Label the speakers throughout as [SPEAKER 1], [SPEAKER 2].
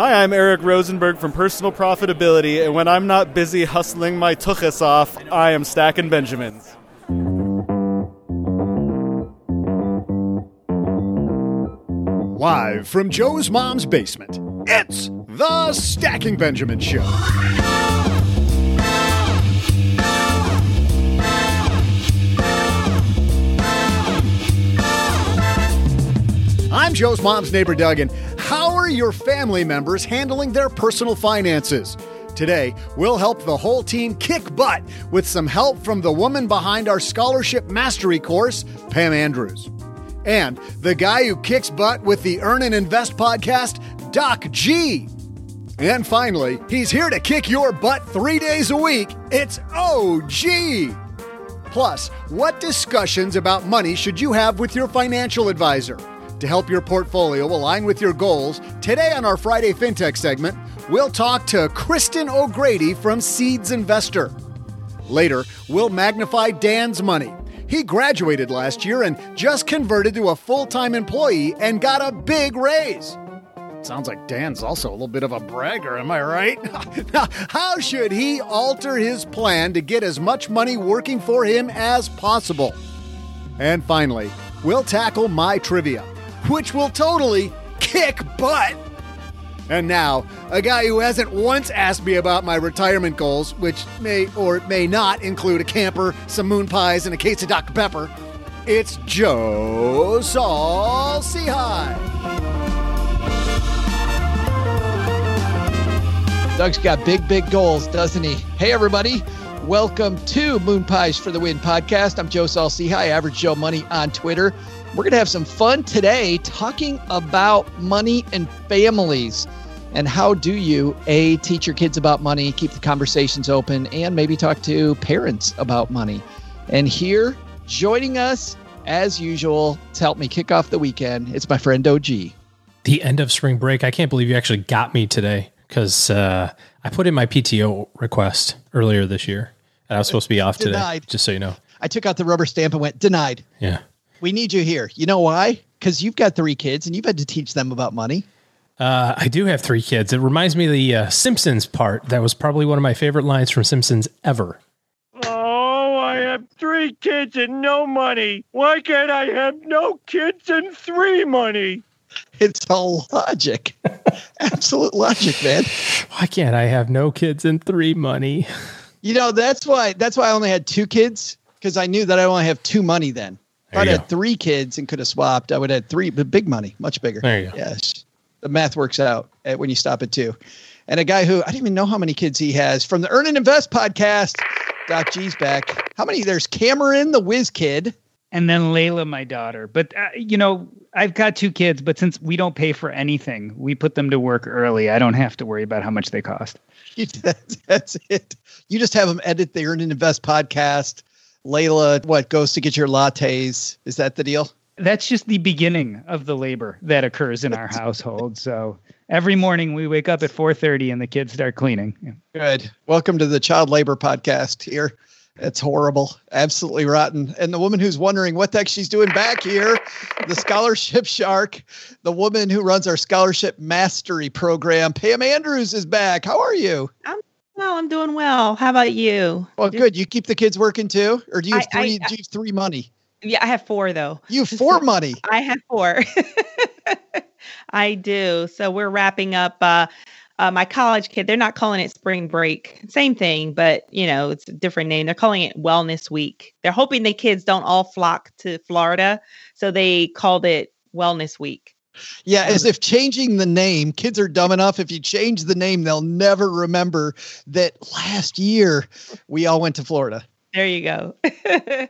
[SPEAKER 1] Hi, I'm Eric Rosenberg from Personal Profitability, and when I'm not busy hustling my tuchus off, I am stacking Benjamins.
[SPEAKER 2] Live from Joe's mom's basement, it's the Stacking Benjamin Show. I'm Joe's mom's neighbor, Doug, and how are your family members handling their personal finances? Today, we'll help the whole team kick butt with some help from the woman behind our scholarship mastery course, Pam Andrews. And the guy who kicks butt with the Earn and Invest podcast, Doc G. And finally, he's here to kick your butt three days a week. It's OG. Plus, what discussions about money should you have with your financial advisor? To help your portfolio align with your goals, today on our Friday FinTech segment, we'll talk to Kristen O'Grady from Seeds Investor. Later, we'll magnify Dan's money. He graduated last year and just converted to a full time employee and got a big raise. Sounds like Dan's also a little bit of a bragger, am I right? now, how should he alter his plan to get as much money working for him as possible? And finally, we'll tackle my trivia, which will totally kick butt. And now, a guy who hasn't once asked me about my retirement goals, which may or may not include a camper, some moon pies, and a case of Dr. Pepper. It's Joe Saul-Sehy.
[SPEAKER 3] Doug's got big, big goals, doesn't he? Hey, everybody. Welcome to Moon Pies for the Win podcast. I'm Joe Saul-Sehy, Average Joe Money on Twitter. We're going to have some fun today talking about money and families. And how do you a teach your kids about money keep the conversations open and maybe talk to parents about money. And here joining us as usual to help me kick off the weekend it's my friend og
[SPEAKER 4] the end of spring break. I can't believe you actually got me today because uh, i put in my pto request earlier this year and i was supposed to be off
[SPEAKER 3] Denied.
[SPEAKER 4] today just so you know.
[SPEAKER 3] I took out the rubber stamp and went denied.
[SPEAKER 4] Yeah
[SPEAKER 3] we need you here you know why because you've got three kids and you've had to teach them about money
[SPEAKER 4] uh, I do have three kids. It reminds me of the uh, Simpsons part. That was probably one of my favorite lines from Simpsons ever.
[SPEAKER 5] Oh, I have three kids and no money. Why can't I have no kids and three money?
[SPEAKER 3] It's all logic. Absolute logic, man.
[SPEAKER 4] Why can't I have no kids and three money?
[SPEAKER 3] You know, that's why that's why I only had two kids, because I knew that I only have two money then. If I'd
[SPEAKER 4] you
[SPEAKER 3] had
[SPEAKER 4] go.
[SPEAKER 3] three kids and could have swapped, I would have had three, but big money, much bigger.
[SPEAKER 4] There you go.
[SPEAKER 3] Yes. The math works out at, when you stop at two. And a guy who I didn't even know how many kids he has from the Earn and Invest podcast. Doc G's back. How many? There's Cameron, the whiz kid.
[SPEAKER 6] and then Layla, my daughter. But uh, you know, I've got two kids, but since we don't pay for anything, we put them to work early. I don't have to worry about how much they cost.
[SPEAKER 3] That's, that's it. You just have them edit the Earn and Invest podcast. Layla, what goes to get your lattes? Is that the deal?
[SPEAKER 6] That's just the beginning of the labor that occurs in our household. So every morning we wake up at 4:30 and the kids start cleaning.
[SPEAKER 3] Good. Welcome to the child labor podcast here. It's horrible, absolutely rotten. And the woman who's wondering what the heck she's doing back here, the scholarship shark, the woman who runs our scholarship mastery program, Pam Andrews is back. How are you?
[SPEAKER 7] Well, I'm doing well. How about you?
[SPEAKER 3] Well, good. You keep the kids working too, or do you have
[SPEAKER 7] I- I-
[SPEAKER 3] three? do you have three money?
[SPEAKER 7] Yeah, I have four though.
[SPEAKER 3] You have four money.
[SPEAKER 7] I have four. I do. So we're wrapping up uh, uh, my college kid. They're not calling it spring break. Same thing, but you know, it's a different name. They're calling it Wellness Week. They're hoping the kids don't all flock to Florida, so they called it Wellness Week.
[SPEAKER 3] Yeah, as if changing the name, kids are dumb enough. If you change the name, they'll never remember that last year we all went to Florida.
[SPEAKER 7] There you go.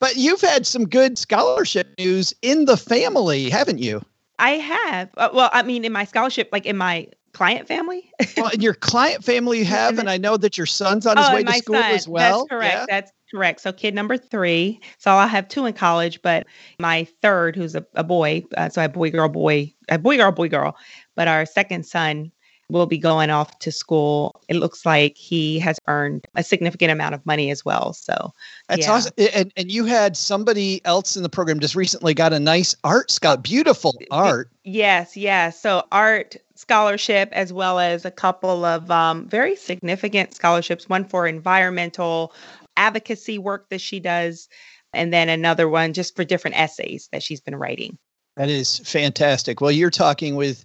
[SPEAKER 3] But you've had some good scholarship news in the family, haven't you?
[SPEAKER 7] I have. Uh, well, I mean, in my scholarship, like in my client family.
[SPEAKER 3] Well, in your client family, you have, and I know that your son's on his way to school
[SPEAKER 7] son.
[SPEAKER 3] as well.
[SPEAKER 7] That's correct.
[SPEAKER 3] Yeah?
[SPEAKER 7] That's correct. So kid number three. So I'll have two in college, but my third, who's a, a boy, uh, so I have boy, girl, boy, a boy, girl, boy, girl. But our second son will be going off to school. It looks like he has earned a significant amount of money as well. So
[SPEAKER 3] That's
[SPEAKER 7] yeah.
[SPEAKER 3] awesome. And, and you had somebody else in the program just recently got a nice art scholar, beautiful art.
[SPEAKER 7] Yes, yes. So art scholarship as well as a couple of um, very significant scholarships. One for environmental advocacy work that she does, and then another one just for different essays that she's been writing.
[SPEAKER 3] That is fantastic. Well, you're talking with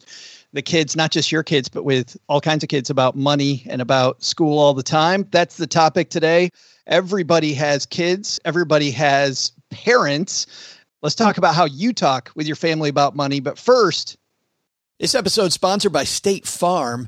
[SPEAKER 3] the kids, not just your kids, but with all kinds of kids about money and about school all the time. That's the topic today. Everybody has kids, everybody has parents. Let's talk about how you talk with your family about money. But first, this episode sponsored by State Farm.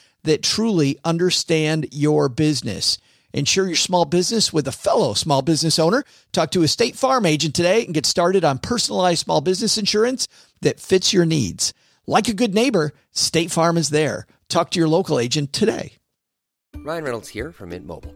[SPEAKER 3] that truly understand your business. Insure your small business with a fellow small business owner. Talk to a State Farm agent today and get started on personalized small business insurance that fits your needs. Like a good neighbor, State Farm is there. Talk to your local agent today.
[SPEAKER 8] Ryan Reynolds here from Mint Mobile.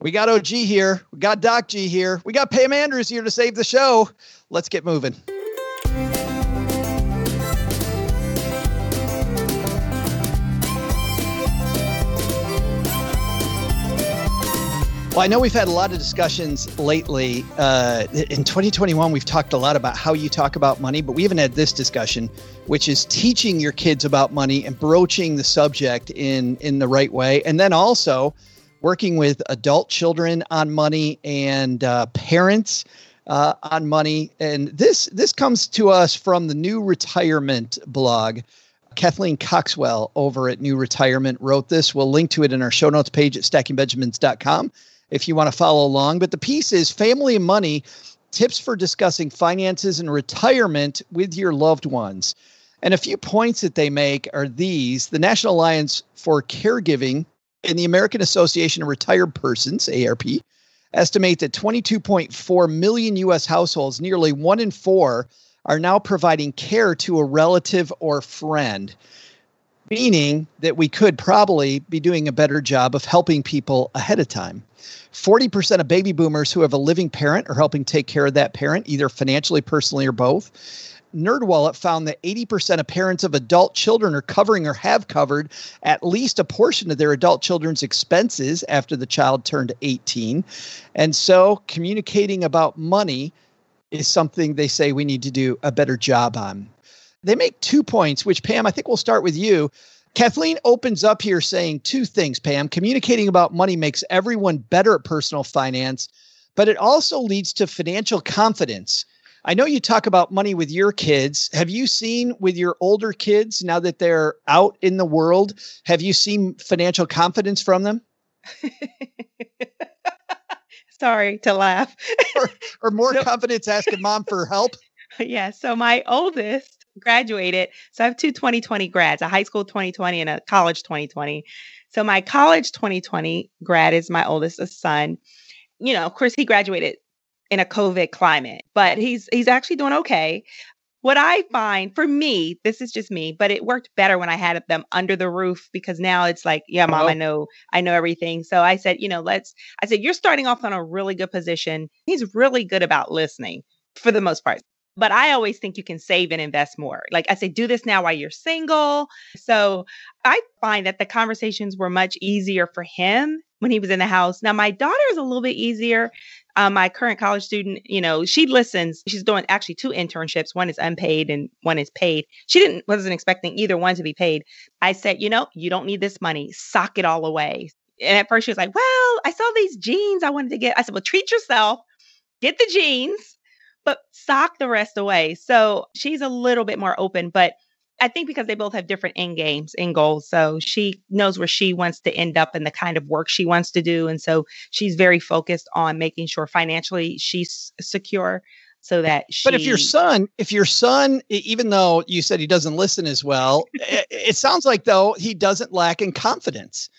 [SPEAKER 3] We got OG here. We got Doc G here. We got Pam Andrews here to save the show. Let's get moving. Well, I know we've had a lot of discussions lately. Uh, in 2021, we've talked a lot about how you talk about money, but we haven't had this discussion, which is teaching your kids about money and broaching the subject in in the right way, and then also working with adult children on money and uh, parents uh, on money. And this this comes to us from the New Retirement blog. Kathleen Coxwell over at New Retirement wrote this. We'll link to it in our show notes page at stackingbenjamins.com if you want to follow along. But the piece is Family and Money Tips for Discussing Finances and Retirement with Your Loved Ones. And a few points that they make are these the National Alliance for Caregiving and the American Association of Retired Persons, ARP, estimate that 22.4 million U.S. households, nearly one in four, are now providing care to a relative or friend, meaning that we could probably be doing a better job of helping people ahead of time. 40% of baby boomers who have a living parent are helping take care of that parent, either financially, personally, or both. NerdWallet found that 80% of parents of adult children are covering or have covered at least a portion of their adult children's expenses after the child turned 18. And so communicating about money is something they say we need to do a better job on. They make two points, which Pam, I think we'll start with you. Kathleen opens up here saying two things, Pam. Communicating about money makes everyone better at personal finance, but it also leads to financial confidence. I know you talk about money with your kids. Have you seen with your older kids now that they're out in the world? Have you seen financial confidence from them?
[SPEAKER 7] Sorry to laugh.
[SPEAKER 3] or, or more
[SPEAKER 7] So-
[SPEAKER 3] confidence asking mom for help?
[SPEAKER 7] yeah. So my oldest graduated. So I have two 2020 grads, a high school 2020 and a college 2020. So my college 2020 grad is my oldest son. You know, of course, he graduated in a COVID climate, but he's he's actually doing okay. What I find for me, this is just me, but it worked better when I had them under the roof because now it's like, yeah, mom,
[SPEAKER 3] Oh.
[SPEAKER 7] I know, I know everything. So I said, you know, let's, I said, you're starting off on a really good position. He's really good about listening for the most part. But I always think you can save and invest more. Like I say, do this now while you're single. So I find that the conversations were much easier for him when he was in the house. Now, my daughter is a little bit easier. Uh, my current college student, you know, she listens. She's doing actually two internships. One is unpaid and one is paid. She didn't wasn't expecting either one to be paid. I said, you know, you don't need this money. Sock it all away. and at first she was like, Well, I saw these jeans I wanted to get. I said, Well, treat yourself, get the jeans, but sock the rest away. So she's a little bit more open, but I think because they both have different end games and goals. So she knows where she wants to end up and the kind of work she wants to do. And so she's very focused on making sure financially she's secure so that she.
[SPEAKER 9] But if your son, if your son, even though you said he doesn't listen as well, it, it sounds like though he doesn't lack in confidence,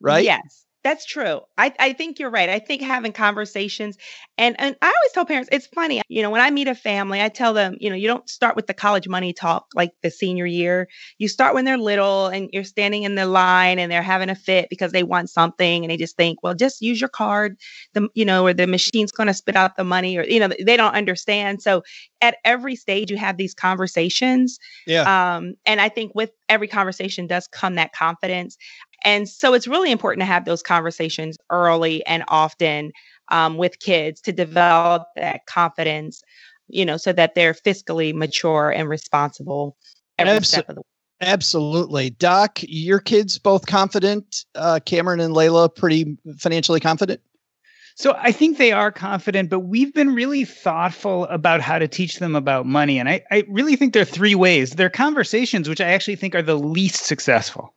[SPEAKER 9] right?
[SPEAKER 7] Yes. That's true. I, I think you're right. I think having conversations and and I always tell parents it's funny. You know, when I meet a family, I tell them, you know, you don't start with the college money talk like the senior year. You start when they're little and you're standing in the line and they're having a fit because they want something and they just think, well, just use your card, the you know, or the machine's going to spit out the money or you know, they don't understand. So at every stage you have these conversations.
[SPEAKER 9] Yeah.
[SPEAKER 7] Um and I think with every conversation does come that confidence. And so it's really important to have those conversations early and often um, with kids to develop that confidence, you know, so that they're fiscally mature and responsible every
[SPEAKER 9] Abso-
[SPEAKER 7] step of the way.
[SPEAKER 9] Absolutely. Doc, your kids both confident? Uh, Cameron and Layla pretty financially confident?
[SPEAKER 6] So I think they are confident, but we've been really thoughtful about how to teach them about money. And I, I really think there are three ways. There are conversations, which I actually think are the least successful.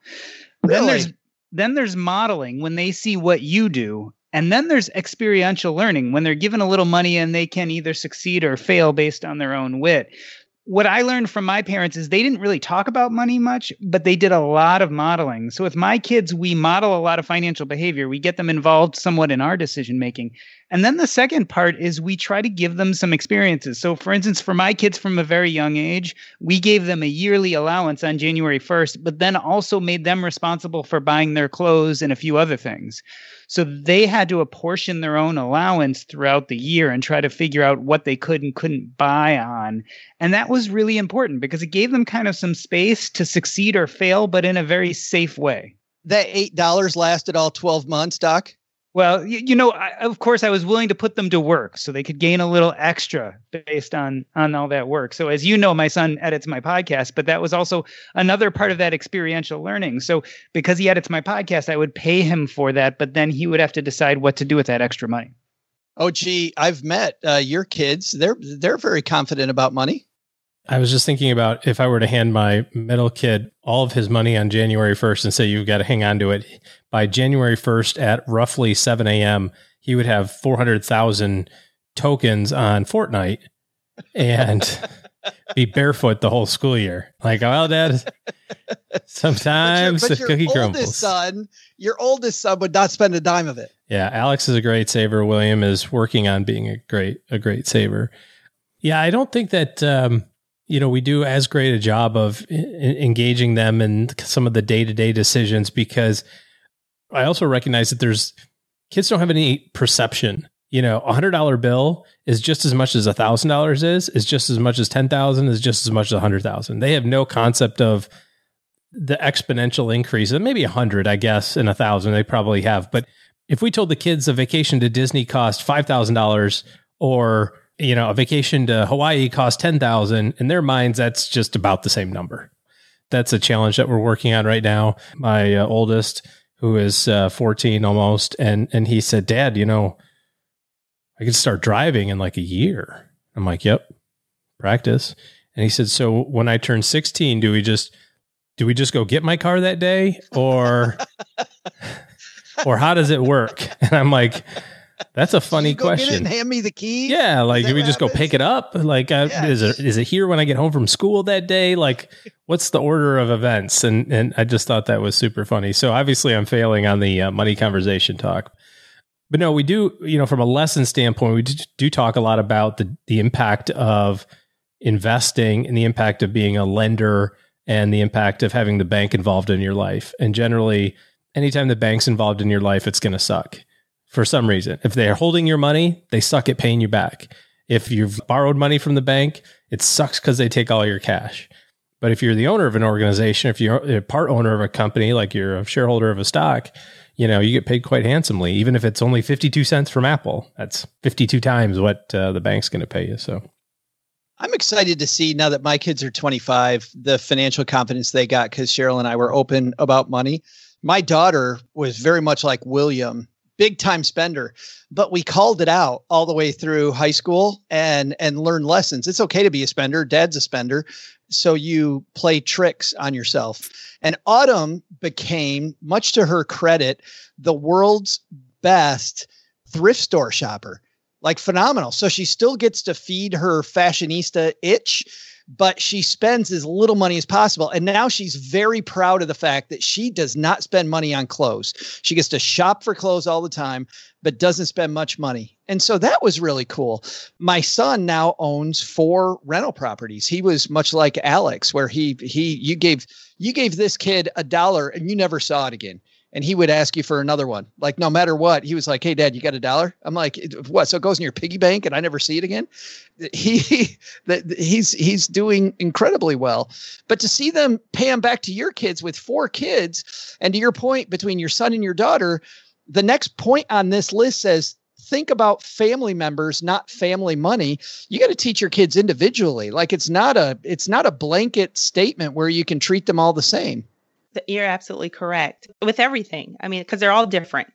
[SPEAKER 6] Then there's then there's modeling when they see what you do. And then there's experiential learning when they're given a little money and they can either succeed or fail based on their own wit. What I learned from my parents is they didn't really talk about money much, but they did a lot of modeling. So with my kids, we model a lot of financial behavior. We get them involved somewhat in our decision making. And then the second part is we try to give them some experiences. So, for instance, for my kids from a very young age, we gave them a yearly allowance on January 1st, but then also made them responsible for buying their clothes and a few other things. So they had to apportion their own allowance throughout the year and try to figure out what they could and couldn't buy on. And that was really important because it gave them kind of some space to succeed or fail, but in a very safe way.
[SPEAKER 9] That $8 lasted all 12 months, Doc?
[SPEAKER 6] Well, you, you know, I, of course, I was willing to put them to work so they could gain a little extra based on on all that work. So, as you know, my son edits my podcast, but that was also another part of that experiential learning. So, because he edits my podcast, I would pay him for that, but then he would have to decide what to do with that extra money.
[SPEAKER 9] Oh, gee, I've met uh, your kids. They're they're very confident about money.
[SPEAKER 4] I was just thinking about if I were to hand my middle kid all of his money on January 1st and say, you've got to hang on to it. By January 1st at roughly 7 a.m., he would have 400,000 tokens on Fortnite and be barefoot the whole school year. Like, well, dad, sometimes
[SPEAKER 9] but
[SPEAKER 4] the
[SPEAKER 9] your,
[SPEAKER 4] cookie
[SPEAKER 9] oldest
[SPEAKER 4] crumbles.
[SPEAKER 9] son, your oldest son would not spend a dime of it.
[SPEAKER 4] Yeah, Alex is a great saver. William is working on being a great a great saver. Yeah, I don't think that um, you know we do as great a job of engaging them in some of the day to day decisions because I also recognize that there's kids don't have any perception. You know, a hundred dollar bill is just as much as a thousand dollars is, is just as much as ten thousand, is just as much as a hundred thousand. They have no concept of the exponential increase. And maybe a hundred, I guess, and a thousand they probably have. But if we told the kids a vacation to Disney cost five thousand dollars or you know a vacation to Hawaii cost ten thousand, in their minds that's just about the same number. That's a challenge that we're working on right now. My uh, oldest, who is uh, fourteen almost, and and he said, "Dad, you know, I could start driving in like a year." I'm like, "Yep, practice." And he said, "So when I turn sixteen, do we just do we just go get my car that day, or or how does it work?" And I'm like, "That's a funny
[SPEAKER 9] You go get it
[SPEAKER 4] question."
[SPEAKER 9] and hand me the key.
[SPEAKER 4] Yeah, like do we just go pick it up? Like, uh,
[SPEAKER 9] Yeah.
[SPEAKER 4] is it is it here when I get home from school that day? Like, what's the order of events? And and I just thought that was super funny. So obviously, I'm failing on the uh, money conversation talk, but no, we do. You know, from a lesson standpoint, we do, do talk a lot about the the impact of investing and the impact of being a lender and the impact of having the bank involved in your life. And generally, anytime the bank's involved in your life, it's going to suck for some reason. If they're holding your money, they suck at paying you back. If you've borrowed money from the bank, it sucks because they take all your cash. But if you're the owner of an organization, if you're a part owner of a company, like you're a shareholder of a stock, you know, you get paid quite handsomely, even if it's only 52 cents from Apple. That's 52 times what uh, the bank's going to pay you. So
[SPEAKER 9] I'm excited to see now that my kids are 25, the financial confidence they got because Cheryl and I were open about money.
[SPEAKER 3] My daughter was very much like William, big time spender, but we called it out all the way through high school and and learned lessons. It's okay to be a spender. Dad's a spender. So you play tricks on yourself. And Autumn became, much to her credit, the world's best thrift store shopper. Like phenomenal. So she still gets to feed her fashionista itch but she spends as little money as possible. And now she's very proud of the fact that she does not spend money on clothes. She gets to shop for clothes all the time, but doesn't spend much money. And so that was really cool. My son now owns four rental properties. He was much like Alex, where he he you gave you gave this kid a dollar and you never saw it again and he would ask you for another one. Like no matter what, he was like, "Hey, Dad, you got a dollar?" I'm like, "What?" So it goes in your piggy bank, and I never see it again. He, he's he's doing incredibly well. But to see them pay him back to your kids with four kids, and to your point, between your son and your daughter, the next point on this list says think about family members not family money you got to teach your kids individually like it's not a it's not a blanket statement where you can treat them all the same
[SPEAKER 7] you're absolutely correct with everything. I mean, because they're all different.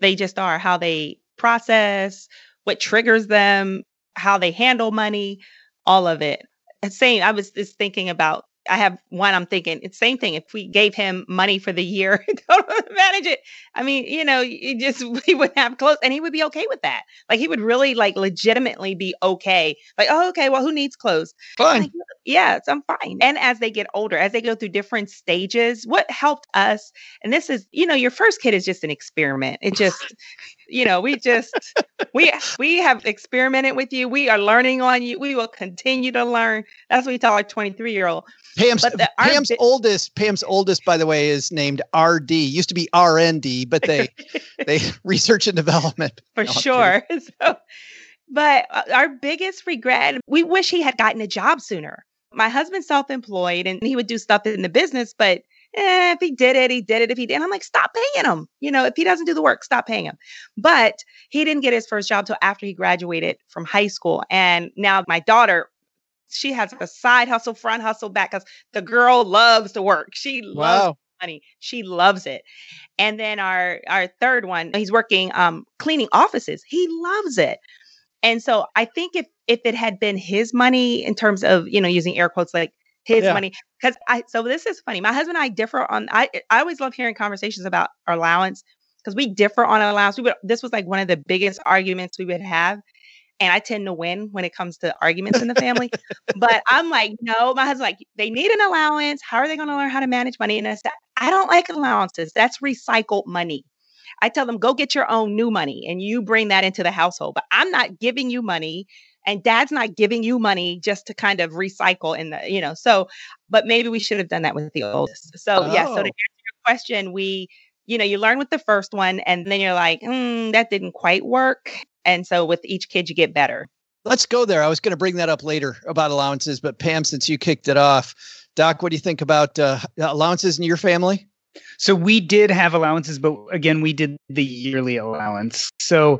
[SPEAKER 7] They just are how they process, what triggers them, how they handle money, all of it. Same. I was just thinking about I have one I'm thinking it's same thing. If we gave him money for the year to manage it, I mean, you know, you just he would have clothes and he would be okay with that. Like he would really like legitimately be okay. Like, oh, okay, well, who needs clothes?
[SPEAKER 3] Fine.
[SPEAKER 7] Like, yes, I'm fine. And as they get older, as they go through different stages, what helped us, and this is, you know, your first kid is just an experiment. It just you know, we just we we have experimented with you. We are learning on you. We will continue to learn. That's what we tell our 23 year old.
[SPEAKER 3] Pam's, the, Pam's oldest, Pam's oldest, by the way, is named RD. Used to be RND, but they they research and development.
[SPEAKER 7] For no, sure. So, but uh, our biggest regret, we wish he had gotten a job sooner. My husband's self-employed and he would do stuff in the business, but eh, if he did it, he did it. If he didn't, I'm like, stop paying him. You know, if he doesn't do the work, stop paying him. But he didn't get his first job till after he graduated from high school. And now my daughter, she has a side hustle, front hustle, back because the girl loves to work. She loves money. She loves it. And then our our third one, he's working um cleaning offices. He loves it. And so I think if if it had been his money in terms of, you know, using air quotes like his yeah. money because I so this is funny. My husband and I differ on I I always love hearing conversations about our allowance because we differ on allowance. We would this was like one of the biggest arguments we would have. And I tend to win when it comes to arguments in the family. but I'm like, no, my husband's like, they need an allowance. How are they going to learn how to manage money? And I said, I don't like allowances. That's recycled money. I tell them, go get your own new money and you bring that into the household. But I'm not giving you money and dad's not giving you money just to kind of recycle in the you know so but maybe we should have done that with the oldest so oh. yeah so to oh. answer your question we you know you learn with the first one and then you're like mm, that didn't quite work and so with each kid you get better
[SPEAKER 3] let's go there i was going to bring that up later about allowances but pam since you kicked it off doc what do you think about uh, allowances in your family
[SPEAKER 6] so we did have allowances but again we did the yearly allowance so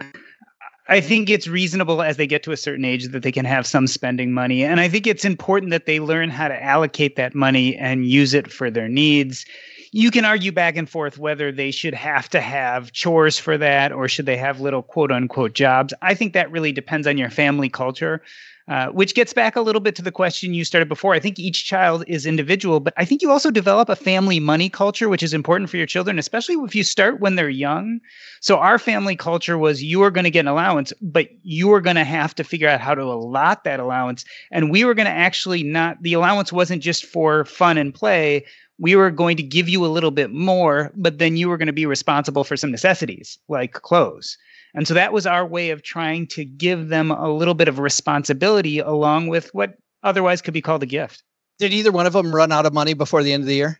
[SPEAKER 6] I think it's reasonable as they get to a certain age that they can have some spending money. And I think it's important that they learn how to allocate that money and use it for their needs. You can argue back and forth whether they should have to have chores for that or should they have little quote unquote jobs. I think that really depends on your family culture. Uh, which gets back a little bit to the question you started before. I think each child is individual, but I think you also develop a family money culture, which is important for your children, especially if you start when they're young. So our family culture was you are going to get an allowance, but you are going to have to figure out how to allot that allowance. And we were going to actually not, the allowance wasn't just for fun and play. We were going to give you a little bit more, but then you were going to be responsible for some necessities like clothes. And so that was our way of trying to give them a little bit of responsibility along with what otherwise could be called a gift.
[SPEAKER 3] Did either one of them run out of money before the end of the year?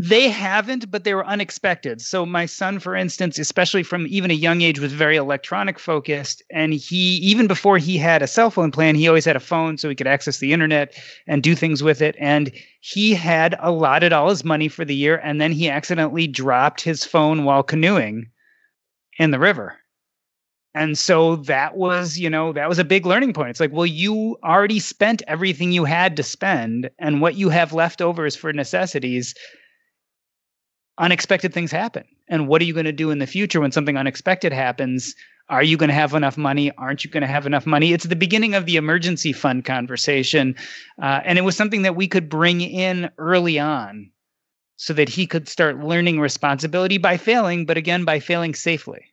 [SPEAKER 6] They haven't, but they were unexpected. So my son, for instance, especially from even a young age, was very electronic focused. And he, even before he had a cell phone plan, he always had a phone so he could access the internet and do things with it. And he had allotted all his money for the year, and then he accidentally dropped his phone while canoeing in the river. And so that was, you know, that was a big learning point. It's like, well, you already spent everything you had to spend, and what you have left over is for necessities. unexpected things happen. And what are you going to do in the future when something unexpected happens? Are you going to have enough money? Aren't you going to have enough money? It's the beginning of the emergency fund conversation. Uh, and it was something that we could bring in early on so that he could start learning responsibility by failing, but again, by failing safely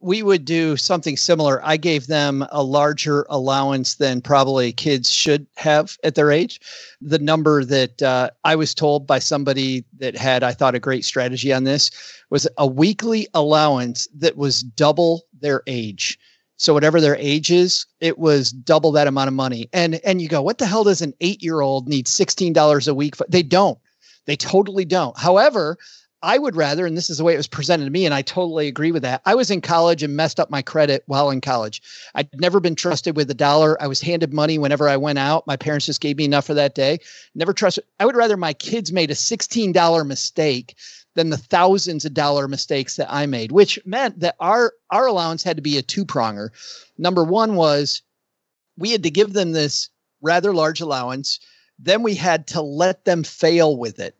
[SPEAKER 3] we would do something similar. I gave them a larger allowance than probably kids should have at their age. The number that uh, I was told by somebody that had, I thought, a great strategy on this was a weekly allowance that was double their age. So whatever their age is, it was double that amount of money. And and you go, what the hell does an eight year old need sixteen dollars a week? For? They don't. They totally don't. However, I would rather, and this is the way it was presented to me, and I totally agree with that. I was in college and messed up my credit while in college. I'd never been trusted with a dollar. I was handed money whenever I went out. My parents just gave me enough for that day. Never trusted. I would rather my kids made a $16 mistake than the thousands of dollar mistakes that I made, which meant that our our allowance had to be a two pronger. Number one was we had to give them this rather large allowance. Then we had to let them fail with it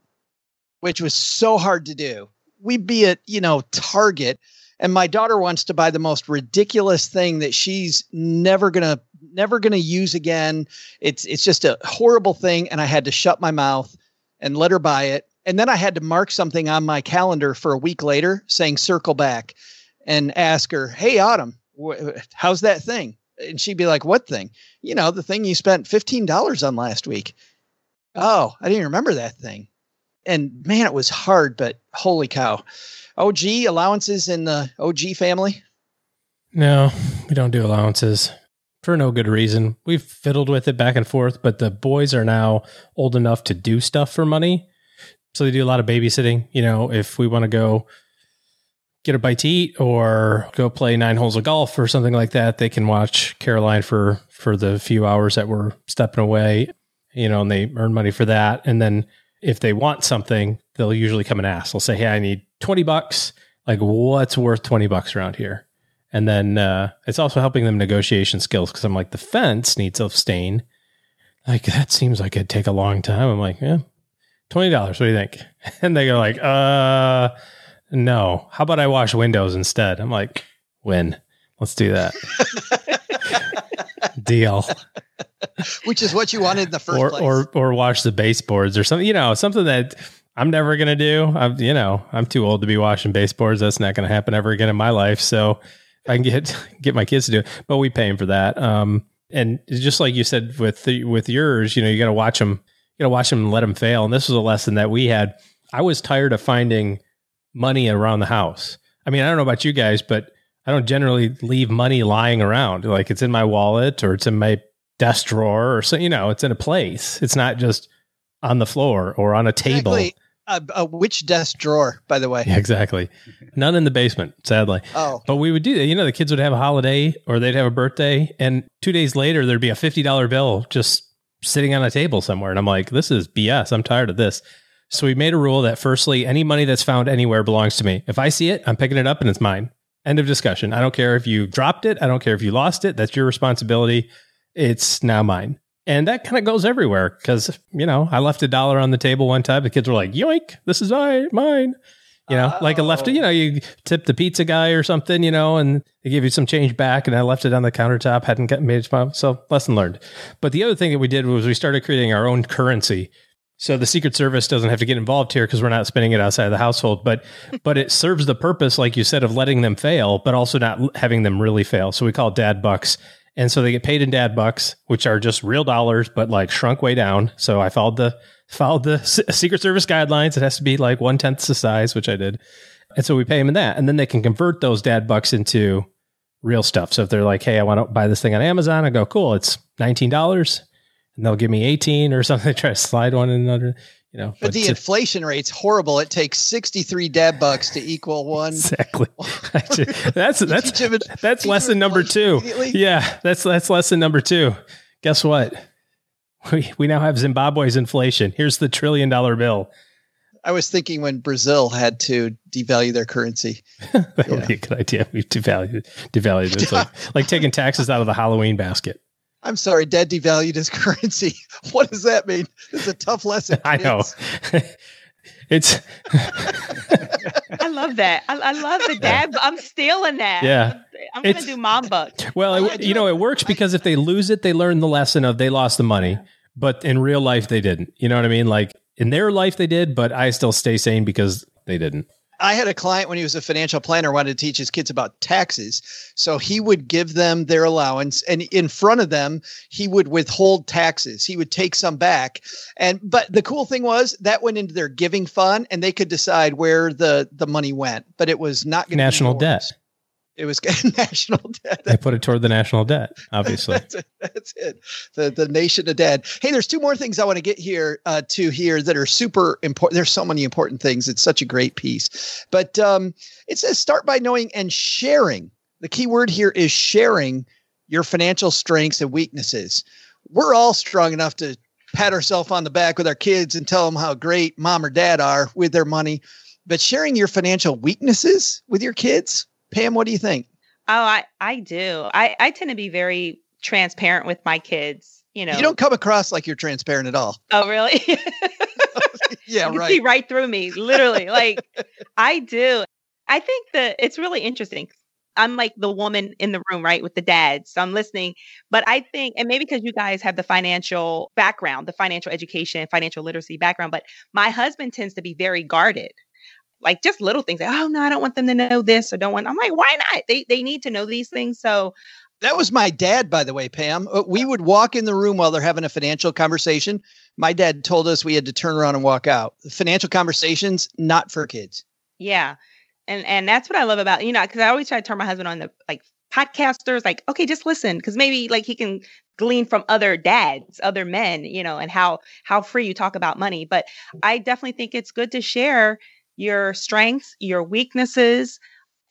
[SPEAKER 3] which was so hard to do. We'd be at, you know, Target and my daughter wants to buy the most ridiculous thing that she's never going to never going to use again. It's it's just a horrible thing and I had to shut my mouth and let her buy it. And then I had to mark something on my calendar for a week later saying circle back and ask her, "Hey Autumn, wh- how's that thing?" And she'd be like, "What thing?" You know, the thing you spent $15 on last week. Oh, I didn't remember that thing and man, it was hard, but holy cow. OG allowances in the OG family?
[SPEAKER 4] No, we don't do allowances for no good reason. We've fiddled with it back and forth, but the boys are now old enough to do stuff for money. So they do a lot of babysitting. You know, if we want to go get a bite to eat or go play nine holes of golf or something like that, they can watch Caroline for for the few hours that we're stepping away. You know, and they earn money for that. And then if they want something, they'll usually come and ask. They'll say, "Hey, I need twenty bucks. Like, what's worth twenty bucks around here?" And then uh, it's also helping them negotiation skills because I'm like, the fence needs a stain. Like that seems like it'd take a long time. I'm like, yeah, twenty dollars. What do you think? And they go like, uh, no. How about I wash windows instead? I'm like, when? Let's do that. Deal.
[SPEAKER 3] Which is what you wanted in the first
[SPEAKER 4] or,
[SPEAKER 3] place.
[SPEAKER 4] Or or wash the baseboards or something. You know, something that I'm never gonna do. I'm you know, I'm too old to be washing baseboards. That's not gonna happen ever again in my life. So I can get get my kids to do it. But we pay them for that. Um and just like you said with the, with yours, you know, you got to watch them. You got to watch them and let them fail. And this was a lesson that we had. I was tired of finding money around the house. I mean, I don't know about you guys, but I don't generally leave money lying around. Like it's in my wallet or it's in my desk drawer or so, you know, it's in a place. It's not just on the floor or on a table.
[SPEAKER 3] Exactly. Uh, uh, which desk drawer, by the way?
[SPEAKER 4] Yeah, exactly. None in the basement, sadly.
[SPEAKER 3] Oh.
[SPEAKER 4] But we would do that. You know, the kids would have a holiday or they'd have a birthday, and two days later, there'd be a $50 bill just sitting on a table somewhere. And I'm like, this is BS. I'm tired of this. So we made a rule that firstly, any money that's found anywhere belongs to me. If I see it, I'm picking it up and it's mine. End of discussion. I don't care if you dropped it. I don't care if you lost it. That's your responsibility. It's now mine. And that kind of goes everywhere because, you know, I left a dollar on the table one time. The kids were like, yoink, this is I, mine. You know, like a left, you know, you tip the pizza guy or something, you know, and they give you some change back. And I left it on the countertop, hadn't got, made it. So lesson learned. But the other thing that we did was we started creating our own currency. So the Secret Service doesn't have to get involved here because we're not spending it outside of the household, but but it serves the purpose, like you said, of letting them fail, but also not having them really fail. So we call dad bucks. And so they get paid in dad bucks, which are just real dollars, but like shrunk way down. So I followed the followed the Secret Service guidelines. It has to be like one tenth the size, which I did. And so we pay them in that, and then they can convert those dad bucks into real stuff. So if they're like, "Hey, I want to buy this thing on Amazon," I go, "Cool, it's nineteen dollars," and they'll give me eighteen or something. They try to slide one in another you know.
[SPEAKER 3] But, but the to, inflation rate's horrible. It takes sixty three dad bucks to equal one.
[SPEAKER 4] Exactly. that's that's it, that's lesson number two. Yeah, that's that's lesson number two. Guess what? We we now have Zimbabwe's inflation. Here's the trillion dollar bill.
[SPEAKER 3] I was thinking when Brazil had to devalue their currency.
[SPEAKER 4] that would be a good idea. We devalued devalued it. like, like taking taxes out of the Halloween basket.
[SPEAKER 3] I'm sorry, Dad devalued his currency. What does that mean? It's a tough lesson.
[SPEAKER 4] I know. It's
[SPEAKER 7] I love that. I, I love the dad. I'm stealing that.
[SPEAKER 4] Yeah.
[SPEAKER 7] I'm gonna do mom buck.
[SPEAKER 4] well, it, you know, it works because if they lose it, they learn the lesson of they lost the money, but in real life they didn't. You know what I mean? Like in their life they did, but I still stay sane because they didn't.
[SPEAKER 3] I had a client when he was a financial planner wanted to teach his kids about taxes. So he would give them their allowance and in front of them he would withhold taxes. He would take some back. And but the cool thing was that went into their giving fund and they could decide where the the money went, but it was not going
[SPEAKER 4] National debt.
[SPEAKER 3] It was national debt.
[SPEAKER 4] They put it toward the national debt, obviously.
[SPEAKER 3] That's it. That's it. The the nation of dead. Hey, there's two more things I want to get here uh, to here that are super important. There's so many important things. It's such a great piece. But um, it says start by knowing and sharing. The key word here is sharing your financial strengths and weaknesses. We're all strong enough to pat ourselves on the back with our kids and tell them how great mom or dad are with their money. But sharing your financial weaknesses with your kids, Pam, what do you think?
[SPEAKER 7] Oh, I I do. I I tend to be very transparent with my kids. You know.
[SPEAKER 3] You don't come across like you're transparent at all.
[SPEAKER 7] Oh, really?
[SPEAKER 3] Yeah,
[SPEAKER 7] you
[SPEAKER 3] right.
[SPEAKER 7] see right through me, literally. like I do. I think that it's really interesting. I'm like the woman in the room, right, with the dads. So I'm listening. But I think, and maybe because you guys have the financial background, the financial education, financial literacy background, but my husband tends to be very guarded. Like just little things. Like, oh no, I don't want them to know this or don't want. I'm like, why not? They they need to know these things. So
[SPEAKER 3] That was my dad, by the way, Pam. Uh, We would walk in the room while they're having a financial conversation. My dad told us we had to turn around and walk out. Financial conversations, not for kids.
[SPEAKER 7] Yeah. And and that's what I love about, you know, because I always try to turn my husband on the like podcasters, like, okay, just listen. Cause maybe like he can glean from other dads, other men, you know, and how how free you talk about money. But I definitely think it's good to share your strengths, your weaknesses.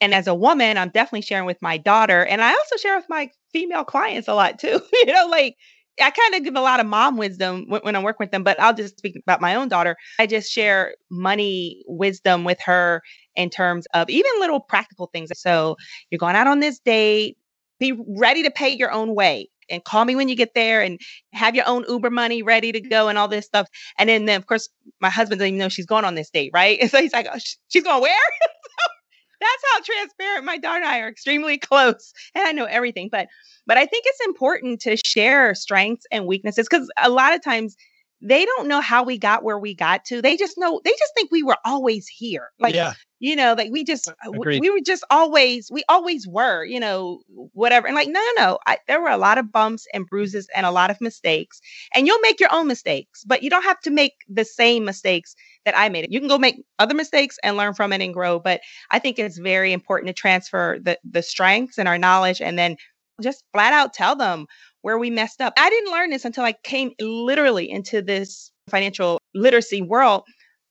[SPEAKER 7] And as a woman, I'm definitely sharing with my daughter. And I also share with my female clients a lot too. you know, like I kind of give a lot of mom wisdom when, when I'm working with them, but I'll just speak about my own daughter. I just share money wisdom with her in terms of even little practical things. So you're going out on this date, be ready to pay your own way and call me when you get there and have your own Uber money ready to go and all this stuff. And then, then of course, my husband doesn't even know she's going on this date, right? And so he's like, oh, sh- she's going where? that's how transparent my daughter and I are extremely close and I know everything. But but I think it's important to share strengths and weaknesses because a lot of times they don't know how we got where we got to. They just know they just think we were always here. Like
[SPEAKER 3] yeah.
[SPEAKER 7] You know, like we just uh, uh, w-
[SPEAKER 3] Agreed.
[SPEAKER 7] we were just always we always were, you know, whatever. And like no, no, no. I, there were a lot of bumps and bruises and a lot of mistakes. And you'll make your own mistakes, but you don't have to make the same mistakes that I made. You can go make other mistakes and learn from it and grow. But I think it's very important to transfer the the strengths and our knowledge, and then just flat out tell them where we messed up. I didn't learn this until I came literally into this financial literacy world.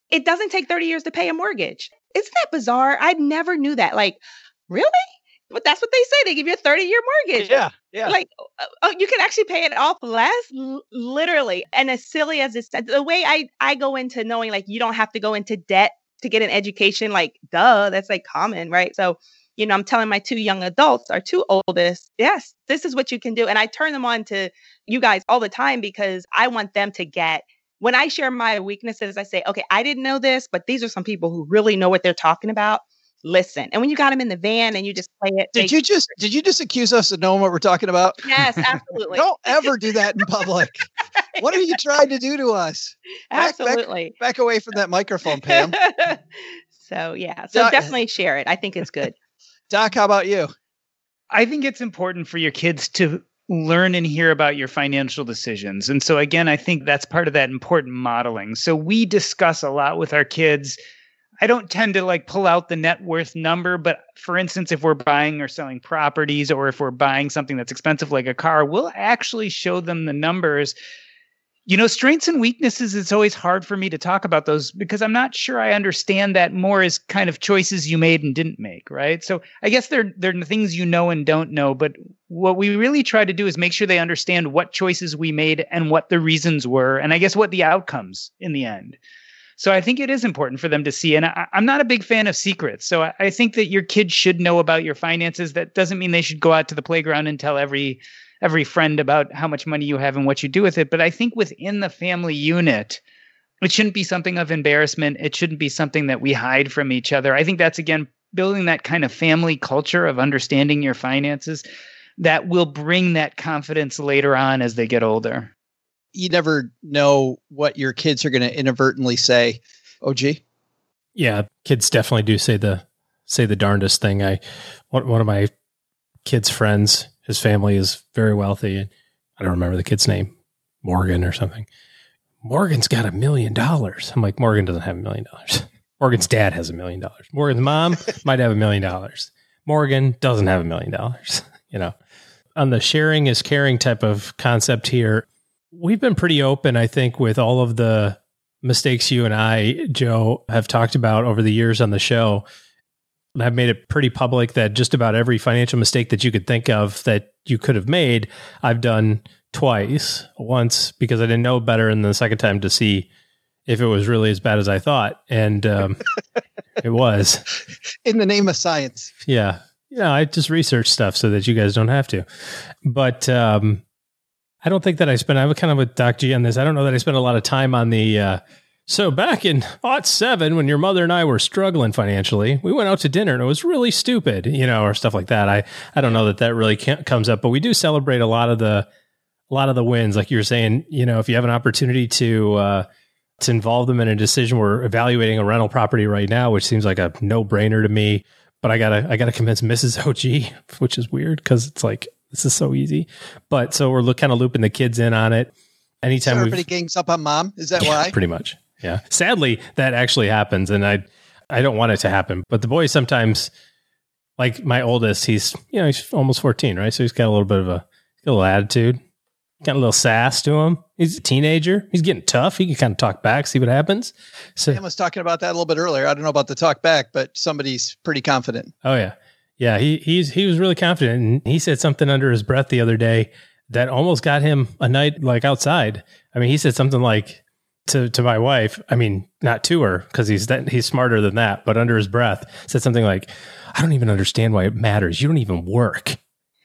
[SPEAKER 7] It doesn't take 30 years to pay a mortgage. Isn't that bizarre? I never knew that. Like, really? But that's what they say. They give you a 30 year mortgage.
[SPEAKER 3] Yeah. Yeah.
[SPEAKER 7] Like, oh, you can actually pay it off less, l- literally. And as silly as it's the way I I go into knowing like you don't have to go into debt to get an education, like duh, that's like common, right? So, you know, I'm telling my two young adults, our two oldest, yes, this is what you can do. And I turn them on to you guys all the time because I want them to get when I share my weaknesses, I say, okay, I didn't know this, but these are some people who really know what they're talking about. Listen. And when you got them in the van and you just play it,
[SPEAKER 3] Did you just did you just accuse us of knowing what we're talking about?
[SPEAKER 7] Yes, absolutely.
[SPEAKER 3] Don't ever do that in public. what are you trying to do to us? Back- back-
[SPEAKER 7] Absolutely.
[SPEAKER 3] Back away from that microphone, Pam.
[SPEAKER 7] so yeah, so
[SPEAKER 3] Doc-
[SPEAKER 7] definitely share it. I think it's good.
[SPEAKER 3] Doc, how about you?
[SPEAKER 6] I think it's important for your kids to learn and hear about your financial decisions. And so, again, I think that's part of that important modeling. So, we discuss a lot with our kids. I don't tend to like pull out the net worth number, but for instance, if we're buying or selling properties or if we're buying something that's expensive like a car, we'll actually show them the numbers. You know, strengths and weaknesses, it's always hard for me to talk about those because I'm not sure I understand that more as kind of choices you made and didn't make, right? So I guess they're they're things you know and don't know, but what we really try to do is make sure they understand what choices we made and what the reasons were, and I guess what the outcomes in the end. So I think it is important for them to see. And I, I'm not a big fan of secrets. So I, I think that your kids should know about your finances. That doesn't mean they should go out to the playground and tell every every friend about how much money you have and what you do with it. But I think within the family unit, it shouldn't be something of embarrassment. It shouldn't be something that we hide from each other. I think that's again building that kind of family culture of understanding your finances that will bring that confidence later on as they get older.
[SPEAKER 3] You never know what your kids are going to inadvertently say. Oh, gee.
[SPEAKER 4] Yeah, kids definitely do say the say the darndest thing. I one, one of my kids' friends, his family is very wealthy, and I don't remember the kid's name, Morgan or something. Morgan's got a million dollars. I'm like, Morgan doesn't have a million dollars. Morgan's dad has a million dollars. Morgan's mom might have a million dollars. Morgan doesn't have a million dollars. You know, on the sharing is caring type of concept here, we've been pretty open, I think, with all of the mistakes you and I, Joe, have talked about over the years on the show. I've made it pretty public that just about every financial mistake that you could think of that you could have made, I've done twice. Once because I didn't know better, and the second time to see if it was really as bad as I thought. And um, it was.
[SPEAKER 3] In the name of science.
[SPEAKER 4] Yeah. Yeah. I just researched stuff so that you guys don't have to. But um, I don't think that I spent, I'm kind of with Doc G on this. I don't know that I spent a lot of time on the. Uh, so back in Aught 7, when your mother and I were struggling financially, we went out to dinner and it was really stupid, you know, or stuff like that. I, I don't know that that really comes up, but we do celebrate a lot of the, a lot of the wins. Like you were saying, you know, if you have an opportunity to, uh, to involve them in a decision. We're evaluating a rental property right now, which seems like a no brainer to me. But I gotta I gotta convince Mrs. OG, which is weird because it's like this is so easy. But so we're look, kind of looping the kids in on it. Anytime
[SPEAKER 3] so everybody gangs up on mom, is that
[SPEAKER 4] yeah,
[SPEAKER 3] why?
[SPEAKER 4] Pretty much, yeah. Sadly, that actually happens, and I I don't want it to happen. But the boys sometimes, like my oldest, he's you know he's almost fourteen, right? So he's got a little bit of a, a little attitude got a little sass to him. He's a teenager. He's getting tough. He can kind of talk back, see what happens. So
[SPEAKER 3] Sam was talking about that a little bit earlier. I don't know about the talk back, but somebody's pretty confident.
[SPEAKER 4] Oh yeah, yeah. He he's he was really confident, and he said something under his breath the other day that almost got him a night like outside. I mean, he said something like to to my wife. I mean, not to her because he's that he's smarter than that, but under his breath said something like, "I don't even understand why it matters. You don't even work."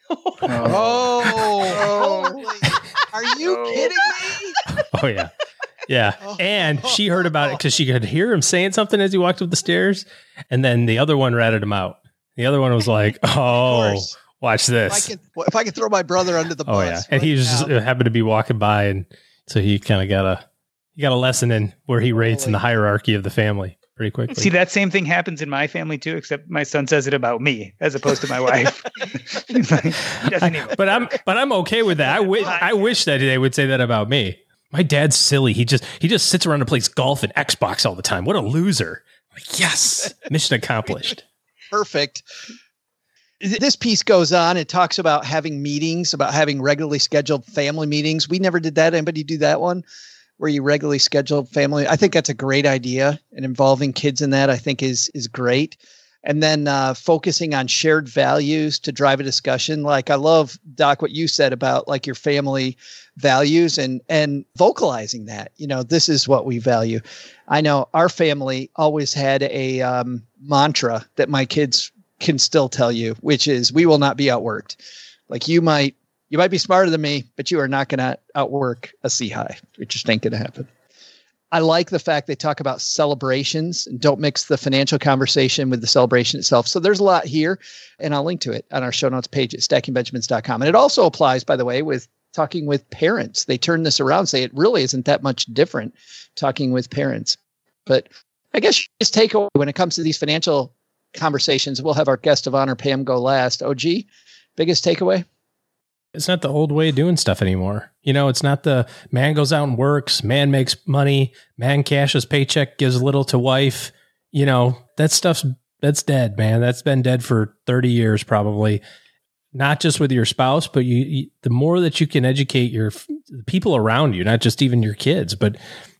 [SPEAKER 3] oh. oh. Are you oh. kidding me?
[SPEAKER 4] Oh yeah. Yeah. And she heard about it because she could hear him saying something as he walked up the stairs. And then the other one ratted him out. The other one was like, Oh, watch this.
[SPEAKER 3] If I, could, if I could throw my brother under the bus.
[SPEAKER 4] Oh yeah. And right he just happened to be walking by and so he kind of got a he got a lesson in where he rates Holy in the hierarchy of the family pretty quickly.
[SPEAKER 6] See, that same thing happens in my family too, except my son says it about me as opposed to my wife.
[SPEAKER 4] but I'm but I'm okay with that. I wish I wish that they would say that about me. My dad's silly. He just he just sits around and plays golf and Xbox all the time. What a loser. Like, yes, mission accomplished.
[SPEAKER 3] Perfect. This piece goes on. It talks about having meetings, about having regularly scheduled family meetings. We never did that. Anybody do that one? Where you regularly schedule family. I think that's a great idea, and involving kids in that I think is is great. And then uh, focusing on shared values to drive a discussion. Like I love Doc what you said about like your family values and and vocalizing that. You know, this is what we value. I know our family always had a um, mantra that my kids can still tell you, which is we will not be outworked. Like you might you might be smarter than me, but you are not going to outwork a Sehy. It just ain't going to happen. I like the fact they talk about celebrations and don't mix the financial conversation with the celebration itself. So there's a lot here, and I'll link to it on our show notes page at stackingbenjamins.com. And it also applies, by the way, with talking with parents. They turn this around, say it really isn't that much different talking with parents. But I guess just take away when it comes to these financial conversations, we'll have our guest of honor, Pam, go last. Oh, OG, biggest takeaway?
[SPEAKER 4] It's not the old way of doing stuff anymore. You know, it's not the man goes out and works, man makes money, man cashes paycheck, gives little to wife. You know, that stuff's that's dead, man. That's been dead for 30 years probably. Not just with your spouse, but you, you the more that you can educate your people around you, not just even your kids, but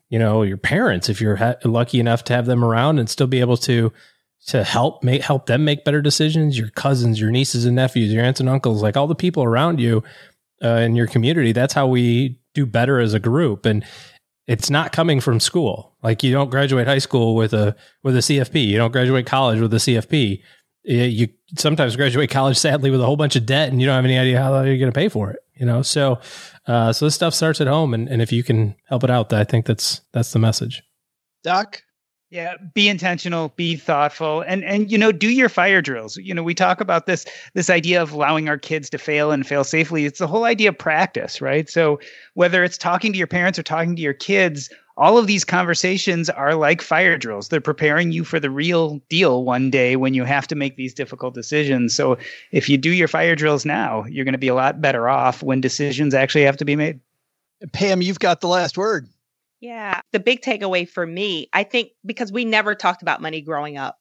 [SPEAKER 4] you know, your parents if you're ha- lucky enough to have them around and still be able to to help make help them make better decisions. Your cousins your nieces and nephews your aunts and uncles like all the people around you uh, in your community that's how we do better as a group. And it's not coming from school. Like you don't graduate high school with a with a cfp you don't graduate college with a cfp you sometimes graduate college sadly with a whole bunch of debt and you don't have any idea how you're going to pay for it You know, so uh, so this stuff starts at home, and, and if you can help it out, I think that's that's the message.
[SPEAKER 3] Doc,
[SPEAKER 6] Yeah, be intentional, be thoughtful, and and you know, do your fire drills. You know, we talk about this this idea of allowing our kids to fail and fail safely. It's the whole idea of practice, right? So whether it's talking to your parents or talking to your kids, all of these conversations are like fire drills. They're preparing you for the real deal one day when you have to make these difficult decisions. So if you do your fire drills now, you're going to be a lot better off when decisions actually have to be made.
[SPEAKER 3] Pam, you've got the last word.
[SPEAKER 7] Yeah. The big takeaway for me, I think, because we never talked about money growing up.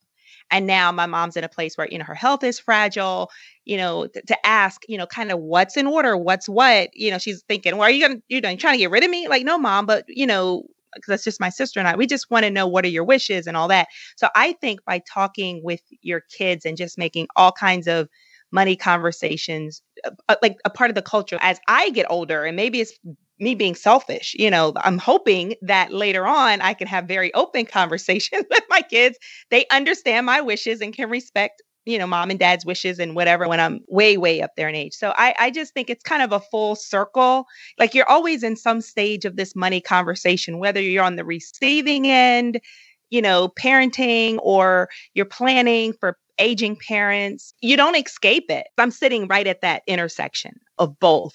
[SPEAKER 7] And now my mom's in a place where, you know, her health is fragile, you know, th- to ask, you know, kind of what's in order, what's what, you know, she's thinking, well, are you going to, you know, trying to get rid of me? Like, no, mom, but, you know, because that's just my sister and I, we just want to know what are your wishes and all that. So I think by talking with your kids and just making all kinds of money conversations, uh, uh, like a part of the culture as I get older, and maybe it's me being selfish. You know, I'm hoping that later on I can have very open conversations with my kids. They understand my wishes and can respect, you know, mom and dad's wishes and whatever when I'm way, way up there in age. So I, I just think it's kind of a full circle. Like you're always in some stage of this money conversation, whether you're on the receiving end, you know, parenting or you're planning for aging parents. You don't escape it. I'm sitting right at that intersection of both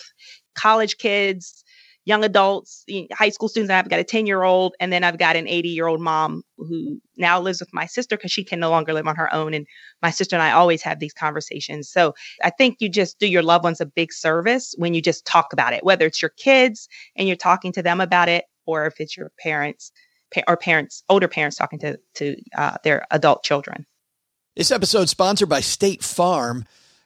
[SPEAKER 7] college kids, young adults, high school students. I've got a 10 year old, and then I've got an 80 year old mom who now lives with my sister because she can no longer live on her own. And my sister and I always have these conversations. So I think you just do your loved ones a big service when you just talk about it, whether it's your kids and you're talking to them about it, or if it's your parents pa- or parents, older parents talking to, to uh, their adult children.
[SPEAKER 3] This episode sponsored by State Farm.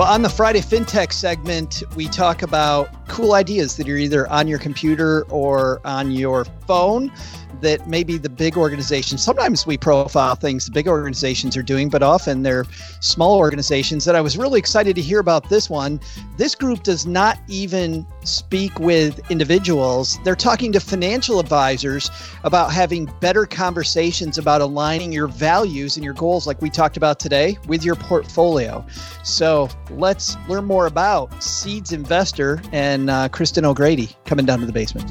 [SPEAKER 3] Well, on the Friday FinTech segment, we talk about cool ideas that are either on your computer or on your phone that maybe the big organizations, sometimes we profile things the big organizations are doing, but often they're small organizations. that I was really excited to hear about this one. This group does not even speak with individuals, they're talking to financial advisors about having better conversations about aligning your values and your goals, like we talked about today, with your portfolio. So let's learn more about Seeds Investor and uh, Kristen O'Grady coming down to the basement.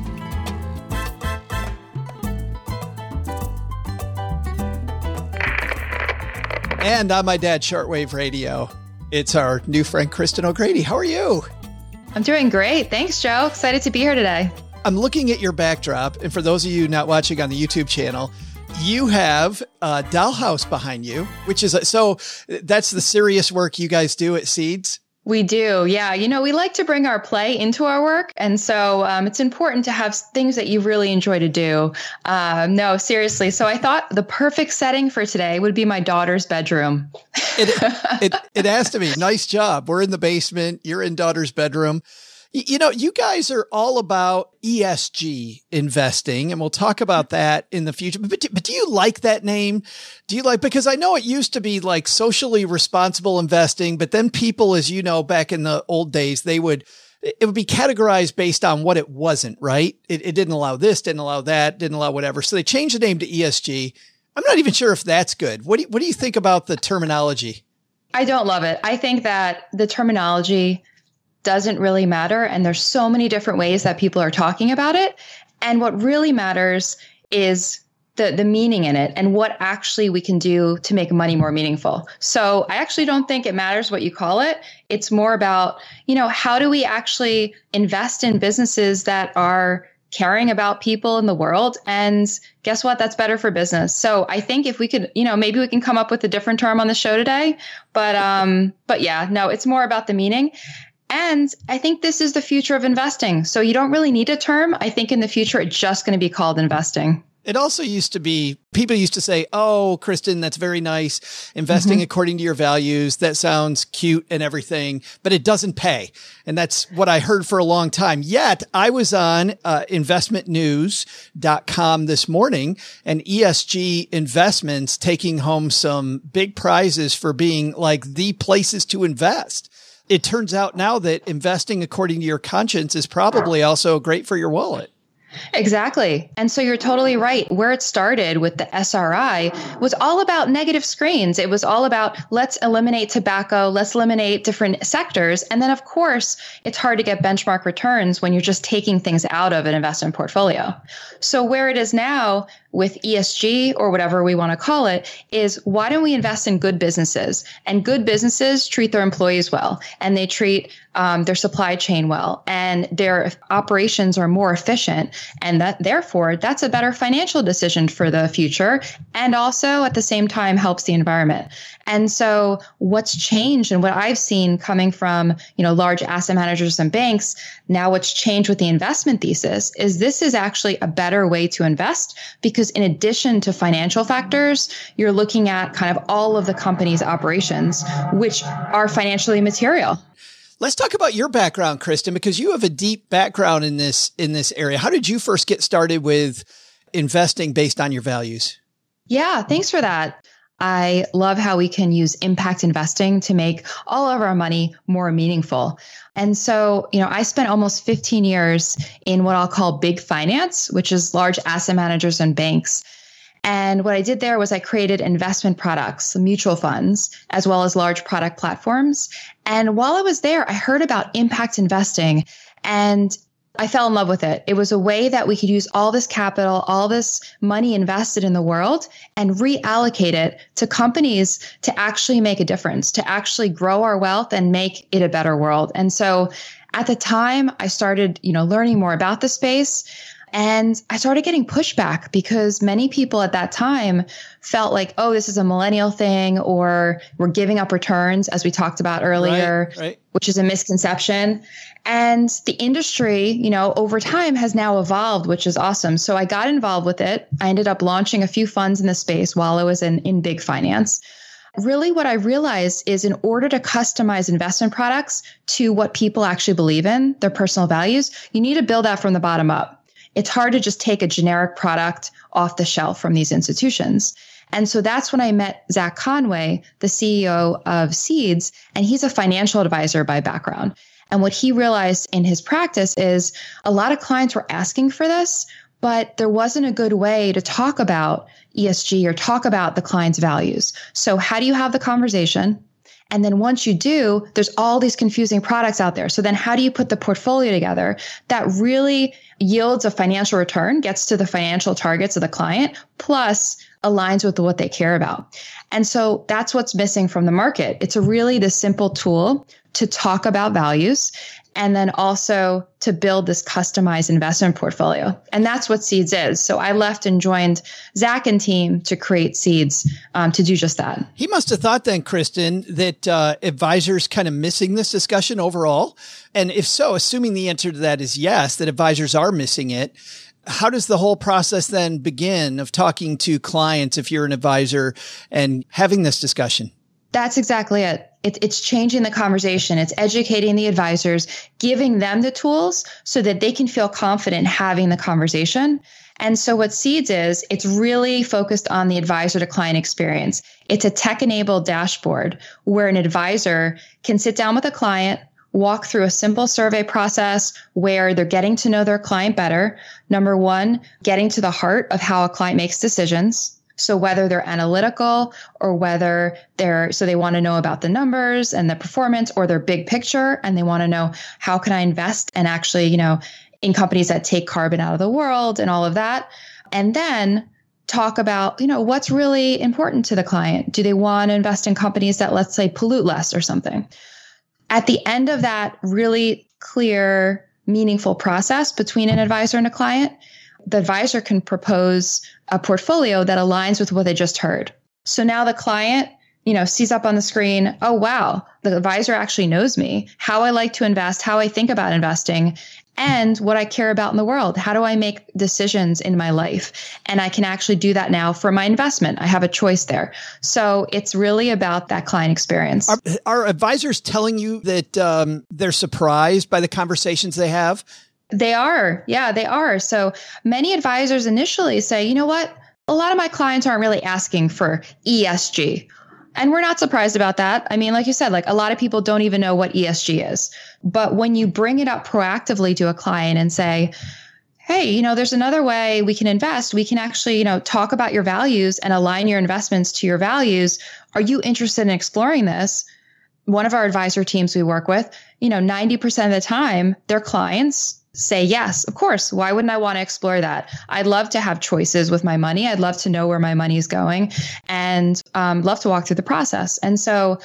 [SPEAKER 3] And on my dad's shortwave radio, it's our new friend Kristen O'Grady. How are you?
[SPEAKER 10] I'm doing great. Thanks, Joe. Excited to be here today.
[SPEAKER 3] I'm looking at your backdrop, and for those of you not watching on the YouTube channel, you have a dollhouse behind you, which is a, so that's the serious work you guys do at Seeds.
[SPEAKER 10] We do. Yeah. You know, we like to bring our play into our work. And so um, it's important to have things that you really enjoy to do. Uh, no, seriously. So I thought the perfect setting for today would be my daughter's bedroom.
[SPEAKER 3] it, it, it has to be. Nice job. We're in the basement. You're in daughter's bedroom. You know, you guys are all about ESG investing, and we'll talk about mm-hmm. that in the future. But, do- but do you like that name? Do you like, because I know it used to be like socially responsible investing, but then people, as you know, back in the old days, they would, it would be categorized based on what it wasn't, right? It, it didn't allow this, didn't allow that, didn't allow whatever. So they changed the name to ESG. I'm not even sure if that's good. What do you, what do you think about the terminology?
[SPEAKER 10] I don't love it. I think that the terminology doesn't really matter. And there's so many different ways that people are talking about it. And what really matters is the, the meaning in it and what actually we can do to make money more meaningful. So I actually don't think it matters what you call it. It's more about, you know, how do we actually invest in businesses that are caring about people in the world. And guess what? That's better for business. So I think if we could, you know, maybe we can come up with a different term on the show today. But, um, but yeah, no, it's more about the meaning. And I think this is the future of investing. So you don't really need a term. I think in the future, it's just going to be called investing.
[SPEAKER 3] It also used to be people used to say, "Oh, Kristen, that's very nice. Investing mm-hmm. according to your values. That sounds cute and everything, but it doesn't pay." And that's what I heard for a long time. Yet, I was on uh, investmentnews.com this morning and ESG investments taking home some big prizes for being like the places to invest. It turns out now that investing according to your conscience is probably also great for your wallet.
[SPEAKER 10] Exactly. And so you're totally right. Where it started with the SRI was all about negative screens. It was all about let's eliminate tobacco, let's eliminate different sectors. And then, of course, it's hard to get benchmark returns when you're just taking things out of an investment portfolio. So where it is now, with ESG or whatever we want to call it is why don't we invest in good businesses? And good businesses treat their employees well and they treat um, their supply chain well and their operations are more efficient. And that therefore that's a better financial decision for the future and also at the same time helps the environment. And so what's changed and what I've seen coming from, you know, large asset managers and banks, now what's changed with the investment thesis is this is actually a better way to invest because in addition to financial factors, you're looking at kind of all of the company's operations, which are financially material.
[SPEAKER 3] Let's talk about your background, Kristen, because you have a deep background in this in this area. How did you first get started with investing based on your values?
[SPEAKER 10] Yeah, thanks for that. I love how we can use impact investing to make all of our money more meaningful. And so, you know, I spent almost 15 years in what I'll call big finance, which is large asset managers and banks. And what I did there was I created investment products, mutual funds, as well as large product platforms. And while I was there, I heard about impact investing and I fell in love with it. It was a way that we could use all this capital, all this money invested in the world and reallocate it to companies to actually make a difference, to actually grow our wealth and make it a better world. And so at the time I started, you know, learning more about the space. And I started getting pushback because many people at that time felt like, oh, this is a millennial thing, or we're giving up returns, as we talked about earlier, right, right. which is a misconception. And the industry, you know, over time has now evolved, which is awesome. So I got involved with it. I ended up launching a few funds in the space while I was in, in big finance really what I realized is in order to customize investment products to what people actually believe in, their personal values, you need to build that from the bottom up it's hard to just take a generic product off the shelf from these institutions. And so that's when I met Zach Conway, the CEO of Seeds, and he's a financial advisor by background. And what he realized in his practice is a lot of clients were asking for this, but there wasn't a good way to talk about ESG or talk about the client's values. So how do you have the conversation? And then once you do, there's all these confusing products out there. So then how do you put the portfolio together that really yields a financial return, gets to the financial targets of the client, plus aligns with what they care about. And so that's what's missing from the market. It's a really the simple tool to talk about values and then also to build this customized investment portfolio. And that's what Seeds is. So I left and joined Zach and team to create Seeds um, to do just that.
[SPEAKER 3] He must have thought then, Kristen, that uh, advisors kind of missing this discussion overall. And if so, assuming the answer to that is yes, that advisors are missing it. How does the whole process then begin of talking to clients if you're an advisor and having this discussion?
[SPEAKER 10] That's exactly it. it. It's changing the conversation. It's educating the advisors, giving them the tools so that they can feel confident having the conversation. And so what Seeds is, it's really focused on the advisor to client experience. It's a tech enabled dashboard where an advisor can sit down with a client, walk through a simple survey process where they're getting to know their client better. Number one, getting to the heart of how a client makes decisions. So whether they're analytical or whether they're, so they want to know about the numbers and the performance or their big picture and they want to know how can I invest and actually, you know, in companies that take carbon out of the world and all of that. And then talk about, you know, what's really important to the client. Do they want to invest in companies that let's say pollute less or something? At the end of that really clear meaningful process between an advisor and a client, the advisor can propose a portfolio that aligns with what they just heard. So now the client, you know, sees up on the screen, oh wow, the advisor actually knows me, how I like to invest, how I think about investing, and what I care about in the world. How do I make decisions in my life? And I can actually do that now for my investment. I have a choice there. So it's really about that client experience.
[SPEAKER 3] Are, are advisors telling you that um, they're surprised by the conversations they have?
[SPEAKER 10] They are. Yeah, they are. So many advisors initially say, you know what? A lot of my clients aren't really asking for ESG and we're not surprised about that. I mean, like you said, like a lot of people don't even know what ESG is. But when you bring it up proactively to a client and say, hey, you know, there's another way we can invest. We can actually, you know, talk about your values and align your investments to your values. Are you interested in exploring this? One of our advisor teams we work with, you know, 90% of the time, their clients say yes of course why wouldn't i want to explore that i'd love to have choices with my money i'd love to know where my money is going and um, love to walk through the process and so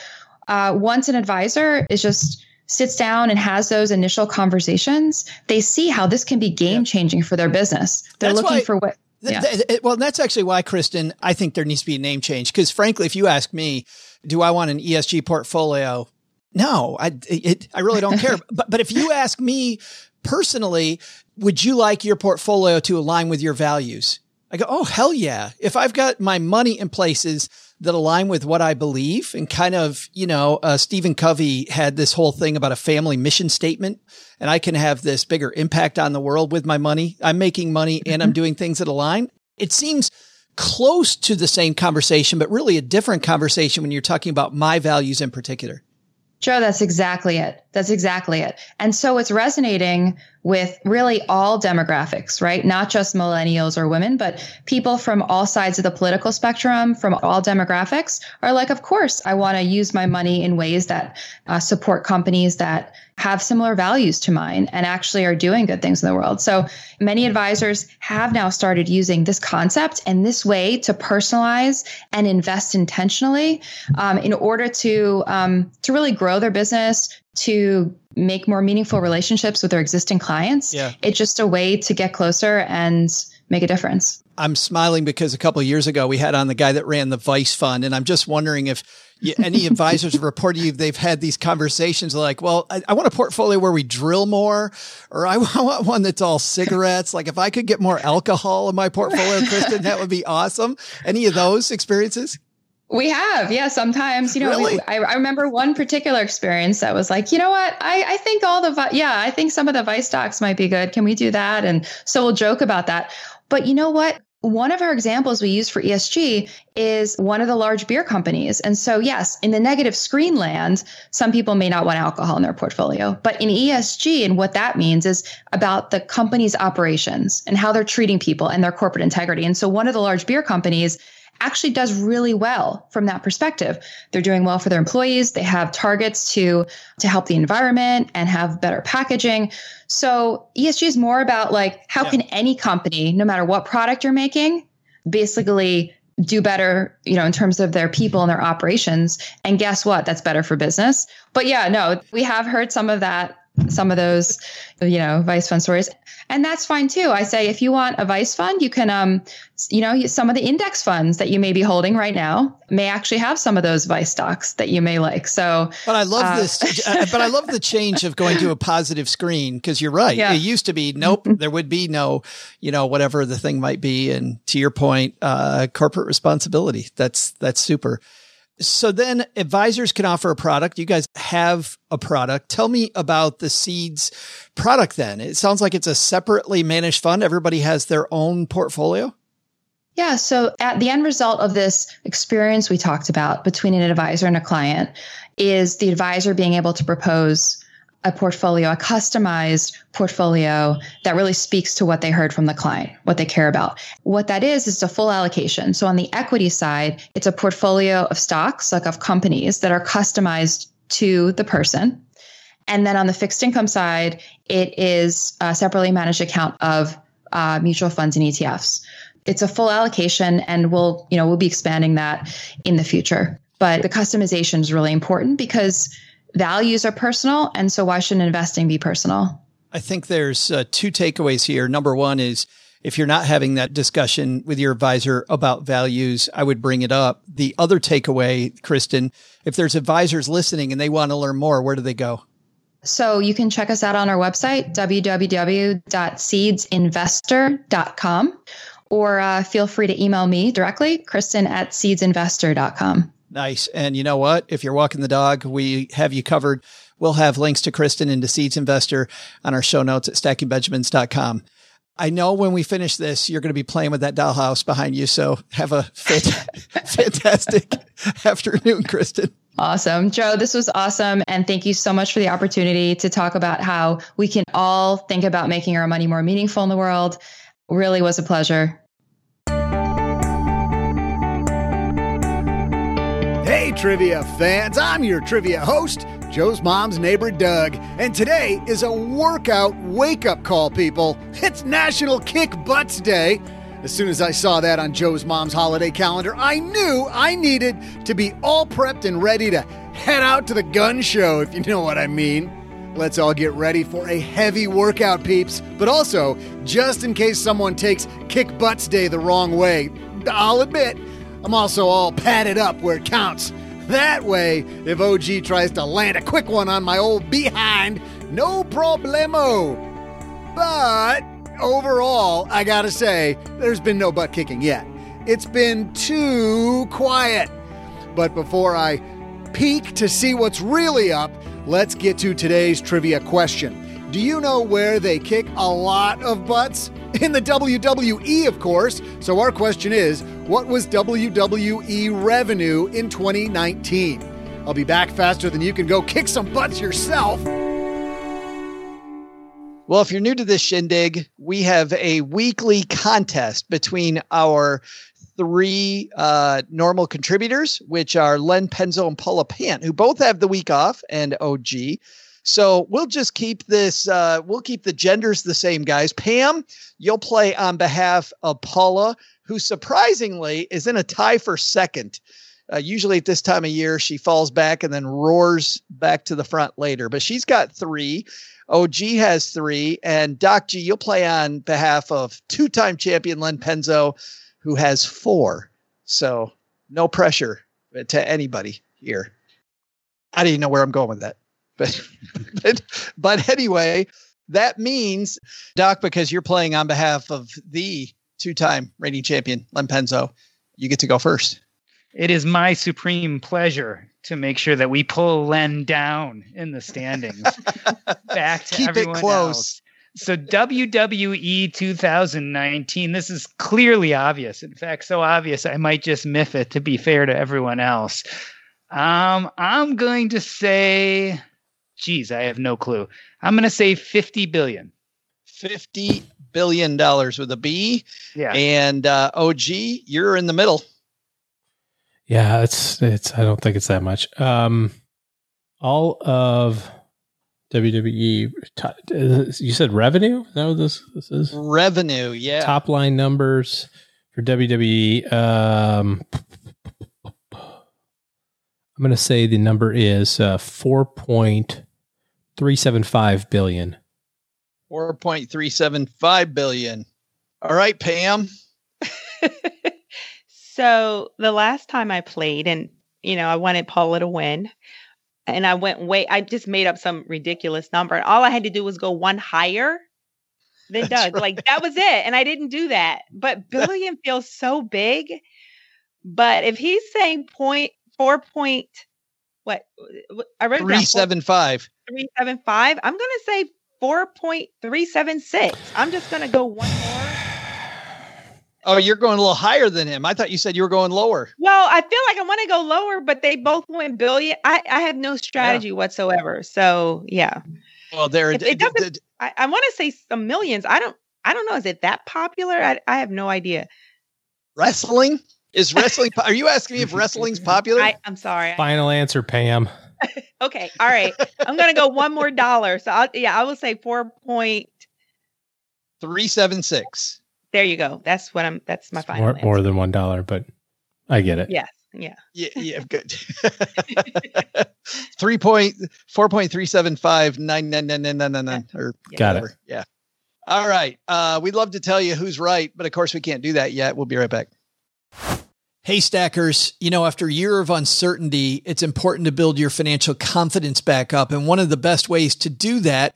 [SPEAKER 10] uh, once an advisor is just sits down and has those initial conversations they see how this can be game changing for their business they're
[SPEAKER 3] That's
[SPEAKER 10] looking
[SPEAKER 3] why-
[SPEAKER 10] for what yeah.
[SPEAKER 3] th- th- well, that's actually why, Kristen, I think there needs to be a name change. Because frankly, if you ask me, do I want an ESG portfolio? No, I, it, I really don't care. but, but if you ask me personally, would you like your portfolio to align with your values? I go, oh, hell yeah. If I've got my money in places that align with what I believe and kind of, you know, uh, Stephen Covey had this whole thing about a family mission statement and I can have this bigger impact on the world with my money. I'm making money and I'm doing things that align. It seems close to the same conversation, but really a different conversation when you're talking about my values in particular.
[SPEAKER 10] Joe, that's exactly it. That's exactly it. And so it's resonating with really all demographics, right? Not just millennials or women, but people from all sides of the political spectrum, from all demographics are like, of course, I want to use my money in ways that uh, support companies that have similar values to mine and actually are doing good things in the world. So many advisors have now started using this concept and this way to personalize and invest intentionally um, in order to um, to really grow their business, to make more meaningful relationships with their existing clients.
[SPEAKER 3] Yeah.
[SPEAKER 10] It's just a way to get closer and make a difference.
[SPEAKER 3] I'm smiling because a couple of years ago we had on the guy that ran the Vice Fund, and I'm just wondering if you, any advisors have reported you they've had these conversations like, well, I, I want a portfolio where we drill more, or I want one that's all cigarettes. Like if I could get more alcohol in my portfolio, Kristen, that would be awesome. Any of those experiences?
[SPEAKER 10] We have, yeah. Sometimes, you know, we- I, I remember one particular experience that was like, you know what? I, I think all the, vi- yeah, I think some of the vice stocks might be good. Can we do that? And so we'll joke about that. But you know what? One of our examples we use for ESG is one of the large beer companies. And so, yes, in the negative screen land, some people may not want alcohol in their portfolio. But in ESG, and what that means is about the company's operations and how they're treating people and their corporate integrity. And so, one of the large beer companies actually does really well from that perspective. They're doing well for their employees. They have targets to to help the environment and have better packaging. So ESG is more about like how can any company, no matter what product you're making, basically do better, you know, in terms of their people and their operations. And guess what? That's better for business. But yeah, no, we have heard some of that, some of those, you know, vice fund stories. And that's fine too. I say if you want a vice fund, you can, um, you know, some of the index funds that you may be holding right now may actually have some of those vice stocks that you may like. So,
[SPEAKER 3] But I love
[SPEAKER 10] uh,
[SPEAKER 3] this. uh, but I love the change of going to a positive screen because you're right.
[SPEAKER 10] Yeah.
[SPEAKER 3] It used to be nope. there would be no, you know, whatever the thing might be. And to your point, uh, corporate responsibility. That's that's super. So then advisors can offer a product. You guys have a product. Tell me about the seeds product then. It sounds like it's a separately managed fund. Everybody has their own portfolio.
[SPEAKER 10] Yeah. So at the end result of this experience we talked about between an advisor and a client is the advisor being able to propose a portfolio, a customized portfolio that really speaks to what they heard from the client, what they care about. What that is, is a full allocation. So on the equity side, it's a portfolio of stocks, like of companies that are customized to the person. And then on the fixed income side, it is a separately managed account of uh, mutual funds and ETFs. It's a full allocation, and we'll, you know, we'll be expanding that in the future. But the customization is really important because values are personal, and so why shouldn't investing be personal?
[SPEAKER 3] I think there's uh, two takeaways here. Number one is if you're not having that discussion with your advisor about values, I would bring it up. The other takeaway, Kristen, if there's advisors listening and they want to learn more, where do they go?
[SPEAKER 10] So you can check us out on our website, www.seedsinvestor.com, or uh, feel free to email me directly, Kristen at seedsinvestor.com.
[SPEAKER 3] Nice. And you know what? If you're walking the dog, we have you covered. We'll have links to Kristen and to Seeds Investor on our show notes at stackingbenjamins.com. I know when we finish this, you're going to be playing with that dollhouse behind you. So have a fantastic afternoon, Kristen.
[SPEAKER 10] Awesome. Joe, this was awesome. And thank you so much for the opportunity to talk about how we can all think about making our money more meaningful in the world. Really was a pleasure.
[SPEAKER 2] Hey, trivia fans, I'm your trivia host, Joe's mom's neighbor Doug, and today is a workout wake up call, people. It's National Kick Butts Day. As soon as I saw that on Joe's mom's holiday calendar, I knew I needed to be all prepped and ready to head out to the gun show, if you know what I mean. Let's all get ready for a heavy workout, peeps. But also, just in case someone takes Kick Butts Day the wrong way, I'll admit, I'm also all padded up where it counts. That way, if OG tries to land a quick one on my old behind, no problemo. But overall, I gotta say, there's been no butt kicking yet. It's been too quiet. But before I peek to see what's really up, let's get to today's trivia question. Do you know where they kick a lot of butts? In the WWE, of course. So our question is what was WWE revenue in 2019? I'll be back faster than you can go kick some butts yourself.
[SPEAKER 3] Well, if you're new to this shindig, we have a weekly contest between our three uh, normal contributors, which are Len Penzo and Paula Pant, who both have the week off, and OG. So we'll just keep this, uh, we'll keep the genders the same, guys. Pam, you'll play on behalf of Paula, who surprisingly is in a tie for second. Uh, usually at this time of year, she falls back and then roars back to the front later, but she's got three. OG has three, and Doc G, you'll play on behalf of two time champion Len Penzo, who has four. So no pressure to anybody here. I don't even know where I'm going with that. But, but, but anyway, that means, Doc, because you're playing on behalf of the two time reigning champion, Len Penzo, you get to go first.
[SPEAKER 6] It is my supreme pleasure to make sure that we pull Len down in the standings back to
[SPEAKER 3] Keep
[SPEAKER 6] everyone
[SPEAKER 3] it close.
[SPEAKER 6] else. So WWE 2019, this is clearly obvious. In fact, so obvious I might just miff it to be fair to everyone else. Um, I'm going to say, geez, I have no clue. I'm going to say 50 billion.
[SPEAKER 3] $50 billion with a B.
[SPEAKER 6] Yeah.
[SPEAKER 3] And uh, OG, you're in the middle.
[SPEAKER 4] Yeah, it's it's. I don't think it's that much. Um, all of WWE. You said revenue. Is that what this this is?
[SPEAKER 3] Revenue, yeah.
[SPEAKER 4] Top line numbers for WWE. Um, I'm going to say the number is uh, four point three seven five billion.
[SPEAKER 3] 4.375 billion. All right, Pam.
[SPEAKER 7] So the last time I played, and you know, I wanted Paula to win, and I went way. I just made up some ridiculous number, and all I had to do was go one higher than
[SPEAKER 3] That's
[SPEAKER 7] Doug. Like that was it, and I didn't do that. But billion feels so big. But if he's saying point four point, what uh, I wrote it
[SPEAKER 3] 375.
[SPEAKER 7] three seven five. I'm gonna say four point three seven six. I'm just gonna go one more.
[SPEAKER 3] Oh, you're going a little higher than him. I thought you said you were going lower.
[SPEAKER 7] Well, I feel like I want to go lower, but they both went billion. I, I have no strategy whatsoever. So yeah,
[SPEAKER 3] Well, there
[SPEAKER 7] it, it doesn't. I, I want to say some millions. I don't. I don't know. Is it that popular? I, I have no idea.
[SPEAKER 3] wrestling is wrestling. po- Are you asking me if wrestling's popular?
[SPEAKER 7] I, I'm sorry.
[SPEAKER 4] Final answer, Pam.
[SPEAKER 7] Okay. All right. I'm gonna go one more dollar. So I'll, yeah, I will say four point.
[SPEAKER 3] 376.
[SPEAKER 7] There you go. That's what I'm. That's my final.
[SPEAKER 4] More,
[SPEAKER 7] answer.
[SPEAKER 4] more than one dollar, but I get it.
[SPEAKER 7] Yes. Yeah.
[SPEAKER 9] Yeah, yeah, good. Three point four point three seven five nine nine nine nine nine nine nine or
[SPEAKER 4] Got it.
[SPEAKER 9] Yeah. All right. Uh, we'd love to tell you who's right, but of course we can't do that yet. We'll be right back.
[SPEAKER 3] Hey, stackers, you know, after a year of uncertainty, it's important to build your financial confidence back up. And one of the best ways to do that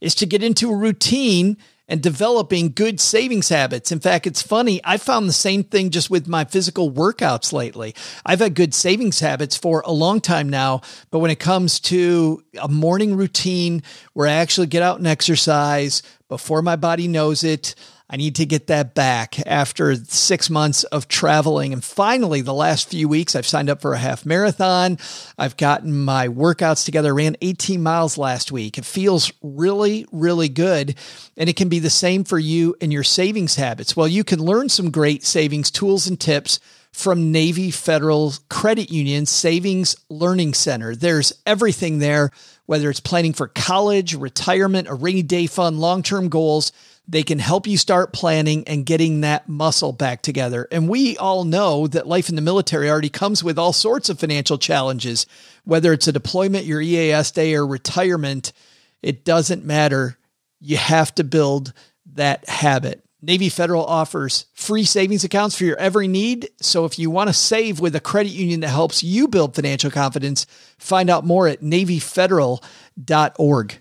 [SPEAKER 3] is to get into a routine and developing good savings habits. In fact, it's funny. I found the same thing just with my physical workouts lately. I've had good savings habits for a long time now, but when it comes to a morning routine where I actually get out and exercise before my body knows it, I need to get that back after six months of traveling. And finally, the last few weeks, I've signed up for a half marathon. I've gotten my workouts together, ran 18 miles last week. It feels really, really good. And it can be the same for you and your savings habits. Well, you can learn some great savings tools and tips from Navy Federal Credit Union Savings Learning Center. There's everything there, whether it's planning for college, retirement, a rainy day fund, long term goals. They can help you start planning and getting that muscle back together. And we all know that life in the military already comes with all sorts of financial challenges, whether it's a deployment, your EAS day, or retirement. It doesn't matter. You have to build that habit. Navy Federal offers free savings accounts for your every need. So if you want to save with a credit union that helps you build financial confidence, find out more at NavyFederal.org.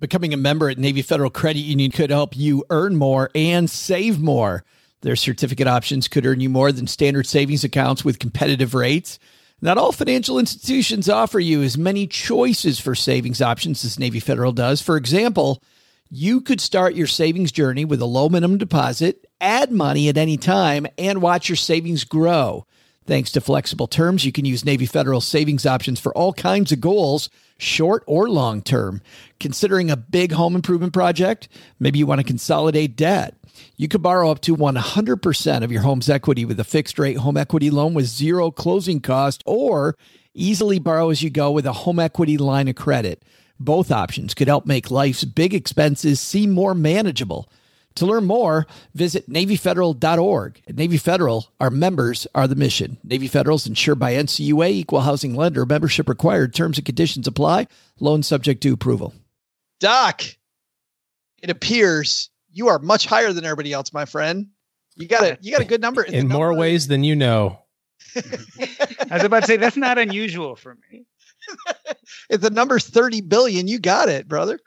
[SPEAKER 3] Becoming a member at Navy Federal Credit Union could help you earn more and save more. Their certificate options could earn you more than standard savings accounts with competitive rates. Not all financial institutions offer you as many choices for savings options as Navy Federal does. For example, you could start your savings journey with a low minimum deposit, add money at any time, and watch your savings grow. Thanks to flexible terms, you can use Navy Federal savings options for all kinds of goals, short or long term. Considering a big home improvement project, maybe you want to consolidate debt. You could borrow up to 100% of your home's equity with a fixed rate home equity loan with zero closing cost, or easily borrow as you go with a home equity line of credit. Both options could help make life's big expenses seem more manageable. To learn more, visit NavyFederal.org. At Navy Federal, our members are the mission. Navy Federal is insured by NCUA, equal housing lender, membership required, terms and conditions apply, loan subject to approval.
[SPEAKER 9] Doc, it appears you are much higher than everybody else, my friend. You got a you got a good number.
[SPEAKER 4] In more ways than you know.
[SPEAKER 6] I was about to say that's not unusual for me.
[SPEAKER 9] if the number's 30 billion, you got it, brother.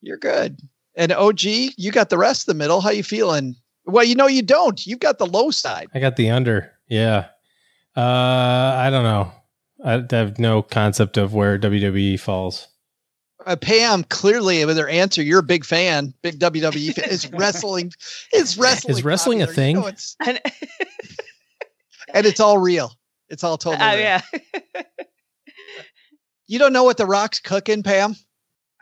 [SPEAKER 9] You're good. And OG, you got the rest of the middle. How you feeling? Well, you know you don't. You've got the low side.
[SPEAKER 4] I got the under. Yeah. Uh, I don't know. I have no concept of where WWE falls.
[SPEAKER 9] Uh, Pam, clearly with her answer, you're a big fan, big WWE fan. Is wrestling, is wrestling,
[SPEAKER 4] Is wrestling a thing?
[SPEAKER 9] You know it's, and it's all real. It's all totally.
[SPEAKER 7] Oh
[SPEAKER 9] real.
[SPEAKER 7] yeah.
[SPEAKER 9] You don't know what the Rock's cooking, Pam?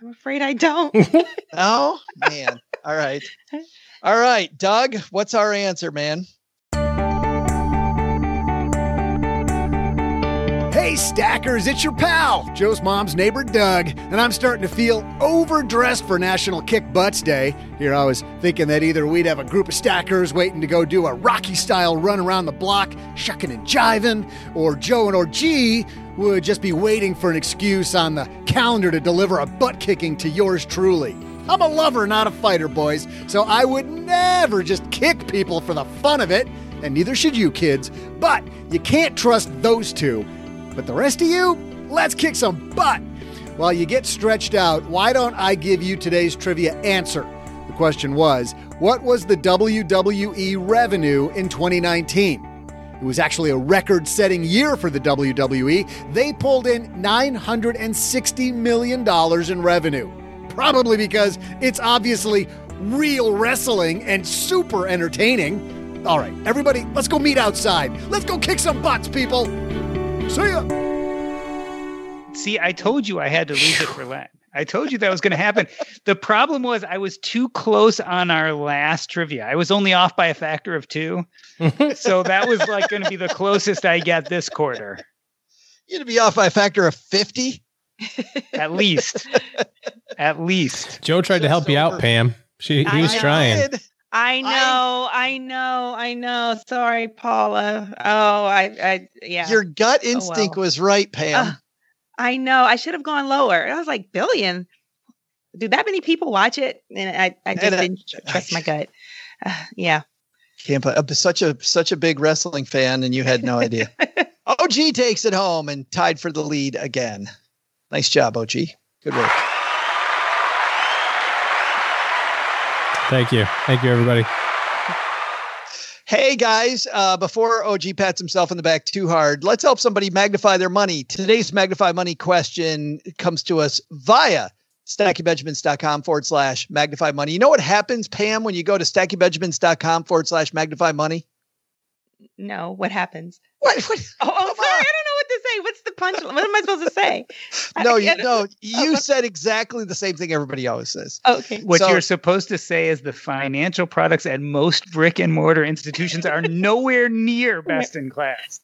[SPEAKER 7] I'm afraid I don't.
[SPEAKER 9] Oh man. all right. All right, Doug. What's our answer, man?
[SPEAKER 2] Hey, stackers, it's your pal, Joe's mom's neighbor, Doug, and I'm starting to feel overdressed for National Kick Butts Day. Here I was thinking that either we'd have a group of stackers waiting to go do a Rocky style run around the block, shucking and jiving, or Joe and OG would just be waiting for an excuse on the calendar to deliver a butt kicking to yours truly. I'm a lover, not a fighter, boys, so I would never just kick people for the fun of it, and neither should you, kids. But you can't trust those two. But the rest of you, let's kick some butt. While you get stretched out, why don't I give you today's trivia answer? The question was What was the WWE revenue in 2019? It was actually a record setting year for the WWE. They pulled in $960 million in revenue. Probably because it's obviously real wrestling and super entertaining. All right, everybody, let's go meet outside. Let's go kick some butts, people. See ya.
[SPEAKER 6] See, I told you I had to lose it for Len. I told you that was going to happen. The problem was I was too close on our last trivia. I was only off by a factor of two. so that was like going to be the closest I get this quarter,
[SPEAKER 9] You'd be off by a factor of 50.
[SPEAKER 6] at least. At least.
[SPEAKER 4] Joe tried to help you out, Pam. She he was
[SPEAKER 7] know.
[SPEAKER 4] trying.
[SPEAKER 9] Did.
[SPEAKER 7] I know, I know, I know. Sorry, Paula. Oh, I, I, yeah.
[SPEAKER 3] Your gut
[SPEAKER 7] Oh,
[SPEAKER 3] instinct
[SPEAKER 7] well.
[SPEAKER 3] was right, Pam.
[SPEAKER 7] Ugh. I know. I should have gone lower. I was like, billion. Do that many people watch it? And I, I just
[SPEAKER 3] And, uh,
[SPEAKER 7] didn't trust my gut. Uh, yeah.
[SPEAKER 3] Can't I'm such a such a big wrestling fan, and you had no idea. OG takes it home and tied for the lead again. Nice job, OG. Good work.
[SPEAKER 4] Thank you. Thank you, everybody.
[SPEAKER 3] Hey guys, uh, before OG pats himself in the back too hard, let's help somebody magnify their money. Today's magnify money question comes to us via stackingbenjamins.com forward slash magnify money. You know what happens, Pam, when you go to stackingbenjamins.com forward slash magnify money?
[SPEAKER 7] No, what happens?
[SPEAKER 3] What? what
[SPEAKER 7] Oh, oh sorry. I don't know what to say. What's the punch? What am I supposed to say?
[SPEAKER 3] no, you,
[SPEAKER 7] I-
[SPEAKER 3] no, oh, you said exactly the same thing everybody always says.
[SPEAKER 7] Okay.
[SPEAKER 6] What
[SPEAKER 3] So-
[SPEAKER 6] you're supposed to say is the financial products at most brick and mortar institutions are nowhere near best in class.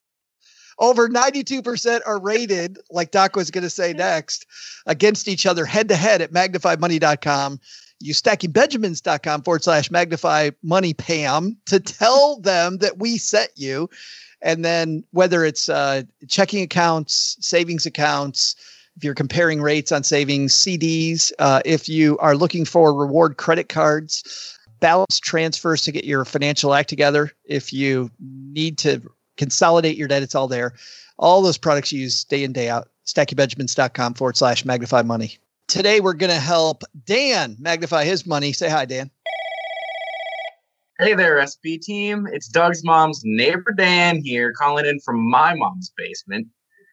[SPEAKER 3] Over 92% are rated, like Doc was going to say next, against each other head to head at magnifymoney.com. Use stackingbenjamins.com forward slash magnify money Pam to tell them that we sent you. And then whether it's uh, checking accounts, savings accounts, if you're comparing rates on savings, CDs, uh, if you are looking for reward credit cards, balance transfers to get your financial act together, if you need to consolidate your debt, it's all there. All those products you use day in, day out. StackingBenjamins.com forward slash magnify money. Today we're going to help Dan magnify his money. Say hi, Dan.
[SPEAKER 11] Hey there, SB team. It's Doug's mom's neighbor Dan here, calling in from my mom's basement.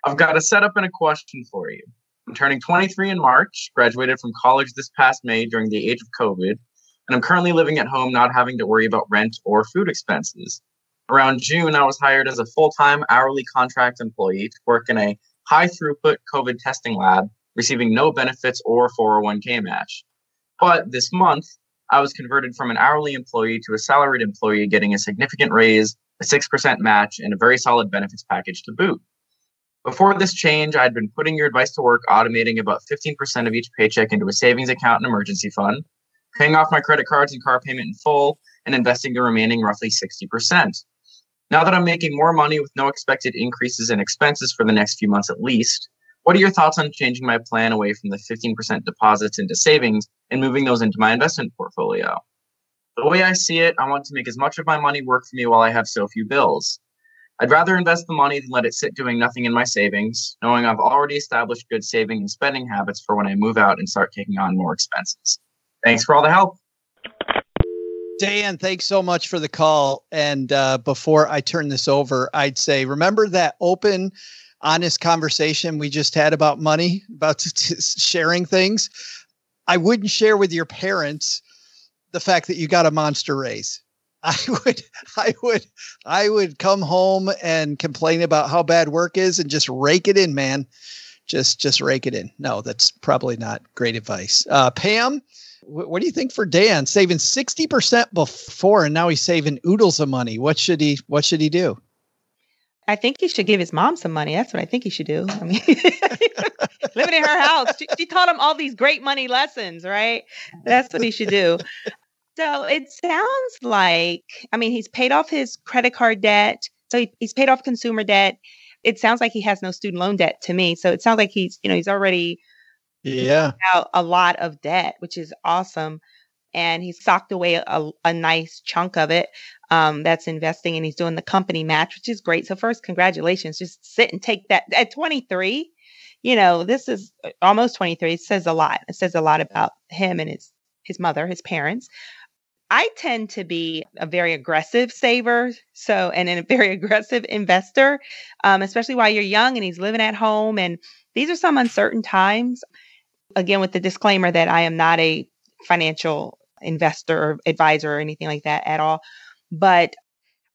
[SPEAKER 11] I've got a setup and a question for you. I'm turning 23 in March, graduated from college this past May during the age of COVID, and I'm currently living at home not having to worry about rent or food expenses. Around June, I was hired as a full time hourly contract employee to work in a high throughput COVID testing lab, receiving no benefits or 401k match. But this month, I was converted from an hourly employee to a salaried employee, getting a significant raise, a 6% match, and a very solid benefits package to boot. Before this change, I'd been putting your advice to work, automating about 15% of each paycheck into a savings account and emergency fund, paying off my credit cards and car payment in full, and investing the remaining roughly 60%. Now that I'm making more money with no expected increases in expenses for the next few months at least, what are your thoughts on changing my plan away from the 15% deposits into savings and moving those into my investment portfolio? The way I see it, I want to make as much of my money work for me while I have so few bills. I'd rather invest the money than let it sit doing nothing in my savings, knowing I've already established good saving and spending habits for when I move out and start taking on more expenses. Thanks for all the help.
[SPEAKER 3] Dan, thanks so much for the call. And uh, before I turn this over, I'd say remember that open, honest conversation we just had about money, about t- sharing things. I wouldn't share with your parents the fact that you got a monster raise. I would, I would, I would come home and complain about how bad work is and just rake it in, man. Just, just rake it in. No, that's probably not great advice. Uh, Pam, wh- what do you think for Dan? Saving sixty percent before, and now he's saving oodles of money. What should he? What should he do?
[SPEAKER 7] I think he should give his mom some money. That's what I think he should do. I mean, living in her house, she, she taught him all these great money lessons, right? That's what he should do. So it sounds like, I mean, he's paid off his credit card debt. So he, he's paid off consumer debt. It sounds like he has no student loan debt to me. So it sounds like he's, you know, he's already
[SPEAKER 3] Yeah,
[SPEAKER 7] out a lot of debt, which is awesome. And he's socked away a, a nice chunk of it. Um, that's investing and he's doing the company match, which is great. So first, congratulations. Just sit and take that at 23. You know, this is uh, almost 23. It says a lot. It says a lot about him and his his mother, his parents. I tend to be a very aggressive saver, so and a very aggressive investor, um, especially while you're young and he's living at home. And these are some uncertain times. Again, with the disclaimer that I am not a financial investor or advisor or anything like that at all. But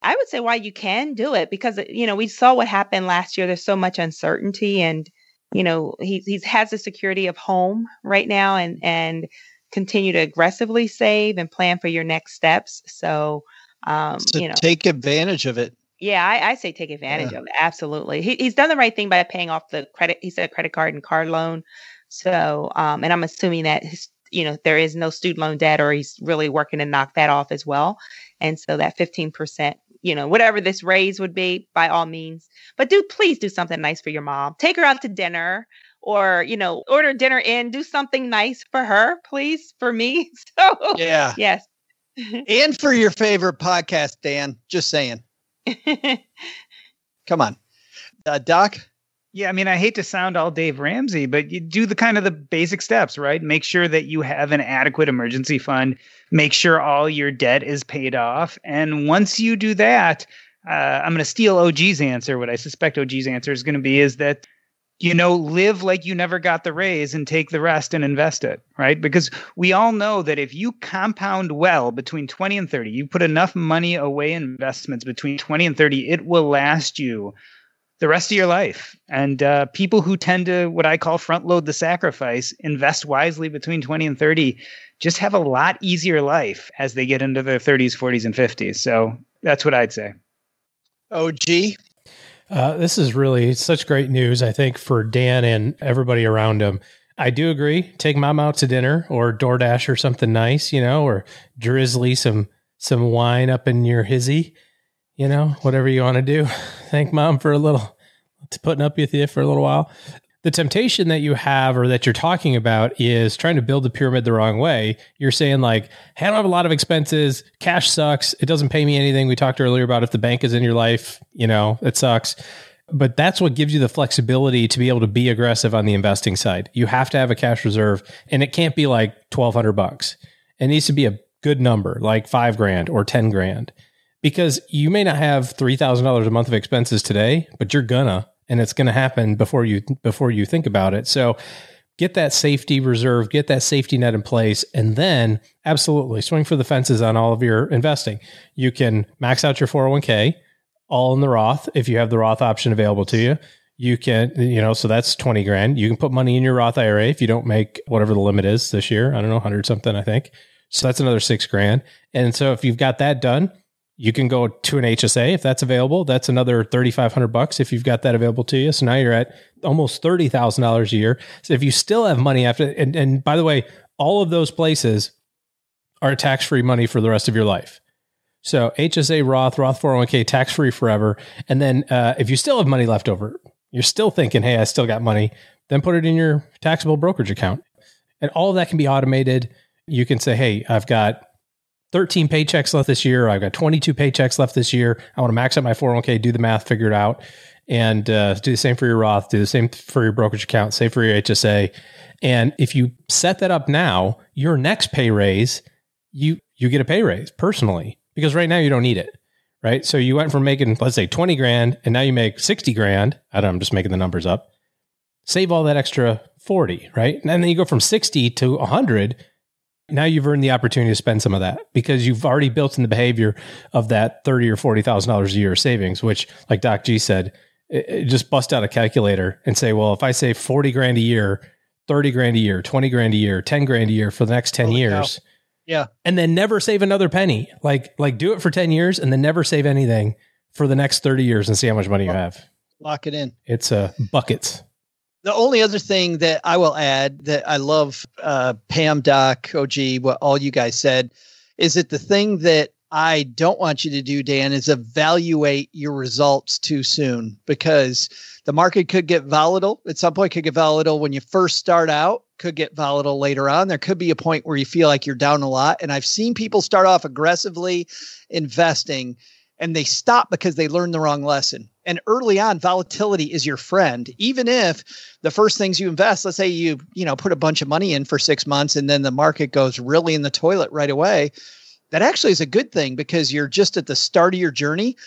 [SPEAKER 7] I would say why you can do it because you know we saw what happened last year. There's so much uncertainty, and you know he he has the security of home right now, and and continue to aggressively save and plan for your next steps. So, um,
[SPEAKER 3] so
[SPEAKER 7] you know,
[SPEAKER 3] take advantage of it.
[SPEAKER 7] yeah, I, I say take advantage of it. Absolutely. He, he's done the right thing by paying off the credit. He said credit card and car loan. So, um, and I'm assuming that his, you know, there is no student loan debt or he's really working to knock that off as well. And so that 15%, you know, whatever this raise would be, by all means. But do please do something nice for your mom. Take her out to dinner or, you know, order dinner in, do something nice for her, please, for me. So,
[SPEAKER 3] Yeah.
[SPEAKER 7] yes.
[SPEAKER 3] and for your favorite podcast, Dan. Just saying. Come on. Uh, Doc?
[SPEAKER 6] Yeah, I mean, I hate to sound all Dave Ramsey, but you do the kind of the basic steps, right? Make sure that you have an adequate emergency fund. Make sure all your debt is paid off. And once you do that, uh, I'm going to steal OG's answer. What I suspect OG's answer is going to be is that, you know, live like you never got the raise and take the rest and invest it, right? Because we all know that if you compound well between 20 and 30, you put enough money away in investments between 20 and 30, it will last you the rest of your life. And uh, people who tend to what I call front load the sacrifice, invest wisely between 20 and 30, just have a lot easier life as they get into their 30s, 40s, and 50s. So that's what I'd say.
[SPEAKER 3] OG?
[SPEAKER 4] Uh, this is really such great news, I think, for Dan and everybody around him. I do agree. Take mom out to dinner or DoorDash or something nice, you know, or Drizly some some wine up in your hizzy, you know, whatever you want to do. Thank mom for a little putting up with you for a little while. The temptation that you have or that you're talking about is trying to build the pyramid the wrong way. You're saying like, "Hey, I don't have a lot of expenses. Cash sucks. It doesn't pay me anything." We talked earlier about if the bank is in your life, you know, it sucks. But that's what gives you the flexibility to be able to be aggressive on the investing side. You have to have a cash reserve and it can't be like 1200 bucks. It needs to be a good number, like 5 grand or 10 grand. Because you may not have $3,000 a month of expenses today, but you're gonna and it's going to happen before you before you think about it. So get that safety reserve, get that safety net in place, and then absolutely swing for the fences on all of your investing. You can max out your 401k all in the Roth if you have the Roth option available to you. You can, you know, so that's 20 grand. You can put money in your Roth IRA if you don't make whatever the limit is this year. I don't know, 100 something, I think. So that's another six grand. And so if you've got that done, you can go to an HSA if that's available. That's another 3,500 bucks if you've got that available to you. So now you're at almost $30,000 a year. So if you still have money after, and, and by the way, all of those places are tax free money for the rest of your life. So HSA, Roth, Roth 401k, tax free forever. And then uh, if you still have money left over, you're still thinking, hey, I still got money, then put it in your taxable brokerage account. And all of that can be automated. You can say, hey, I've got 13 paychecks left this year. I've got 22 paychecks left this year. I want to max out my 401k, do the math, figure it out, and uh, do the same for your Roth, do the same for your brokerage account, same for your HSA. And if you set that up now, your next pay raise, you you get a pay raise personally because right now you don't need it, right? So you went from making let's say 20 grand and now you make 60 grand. I don't, I'm just making the numbers up. Save all that extra 40, right? And then you go from 60 to 100 now you've earned the opportunity to spend some of that because you've already built in the behavior of that thirty or forty thousand dollars a year savings. Which, like Doc G said, it, it just bust out a calculator and say, well, if I save forty grand a year, thirty grand a year, twenty grand a year, ten grand a year for the next ten
[SPEAKER 3] Holy
[SPEAKER 4] years,
[SPEAKER 3] cow. Yeah.
[SPEAKER 4] and then never save another penny, like like do it for ten years and then never save anything for the next thirty years and see how much money you have.
[SPEAKER 3] Lock it in.
[SPEAKER 4] It's uh, buckets.
[SPEAKER 3] The only other thing that I will add that I love, uh, Pam, Doc, OG, what all you guys said, is that the thing that I don't want you to do, Dan, is evaluate your results too soon because the market could get volatile. At some point, could get volatile when you first start out, could get volatile later on. There could be a point where you feel like you're down a lot. And I've seen people start off aggressively investing and they stop because they learned the wrong lesson. And early on, volatility is your friend. Even if the first things you invest, let's say you, you know, put a bunch of money in for six months and then the market goes really in the toilet right away, that actually is a good thing because you're just at the start of your journey.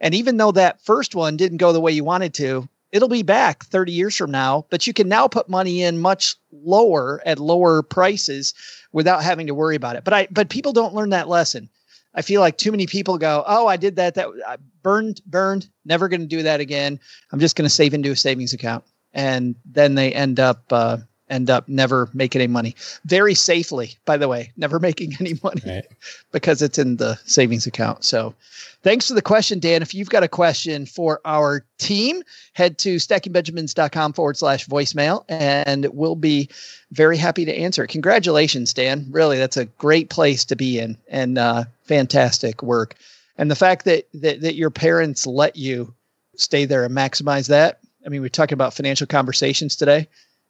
[SPEAKER 3] And even though that first one didn't go the way you wanted to, it'll be back 30 years from now, but you can now put money in much lower at lower prices without having to worry about it. But I but people don't learn that lesson. I feel like too many people go, "Oh, I did that. That I burned, burned. Never going to do that again. I'm just going to save into a savings account." And then they end up uh, end up never making any money. Very safely, by the way, never making any money
[SPEAKER 4] Right.
[SPEAKER 3] because it's in the savings account. So thanks for the question, Dan. If you've got a question for our team, head to stackingbenjamins.com forward slash voicemail and we'll be very happy to answer it. Congratulations, Dan. Really, that's a great place to be in and uh, fantastic work. And the fact that, that that your parents let you stay there and maximize that. I mean, we're talking about financial conversations today.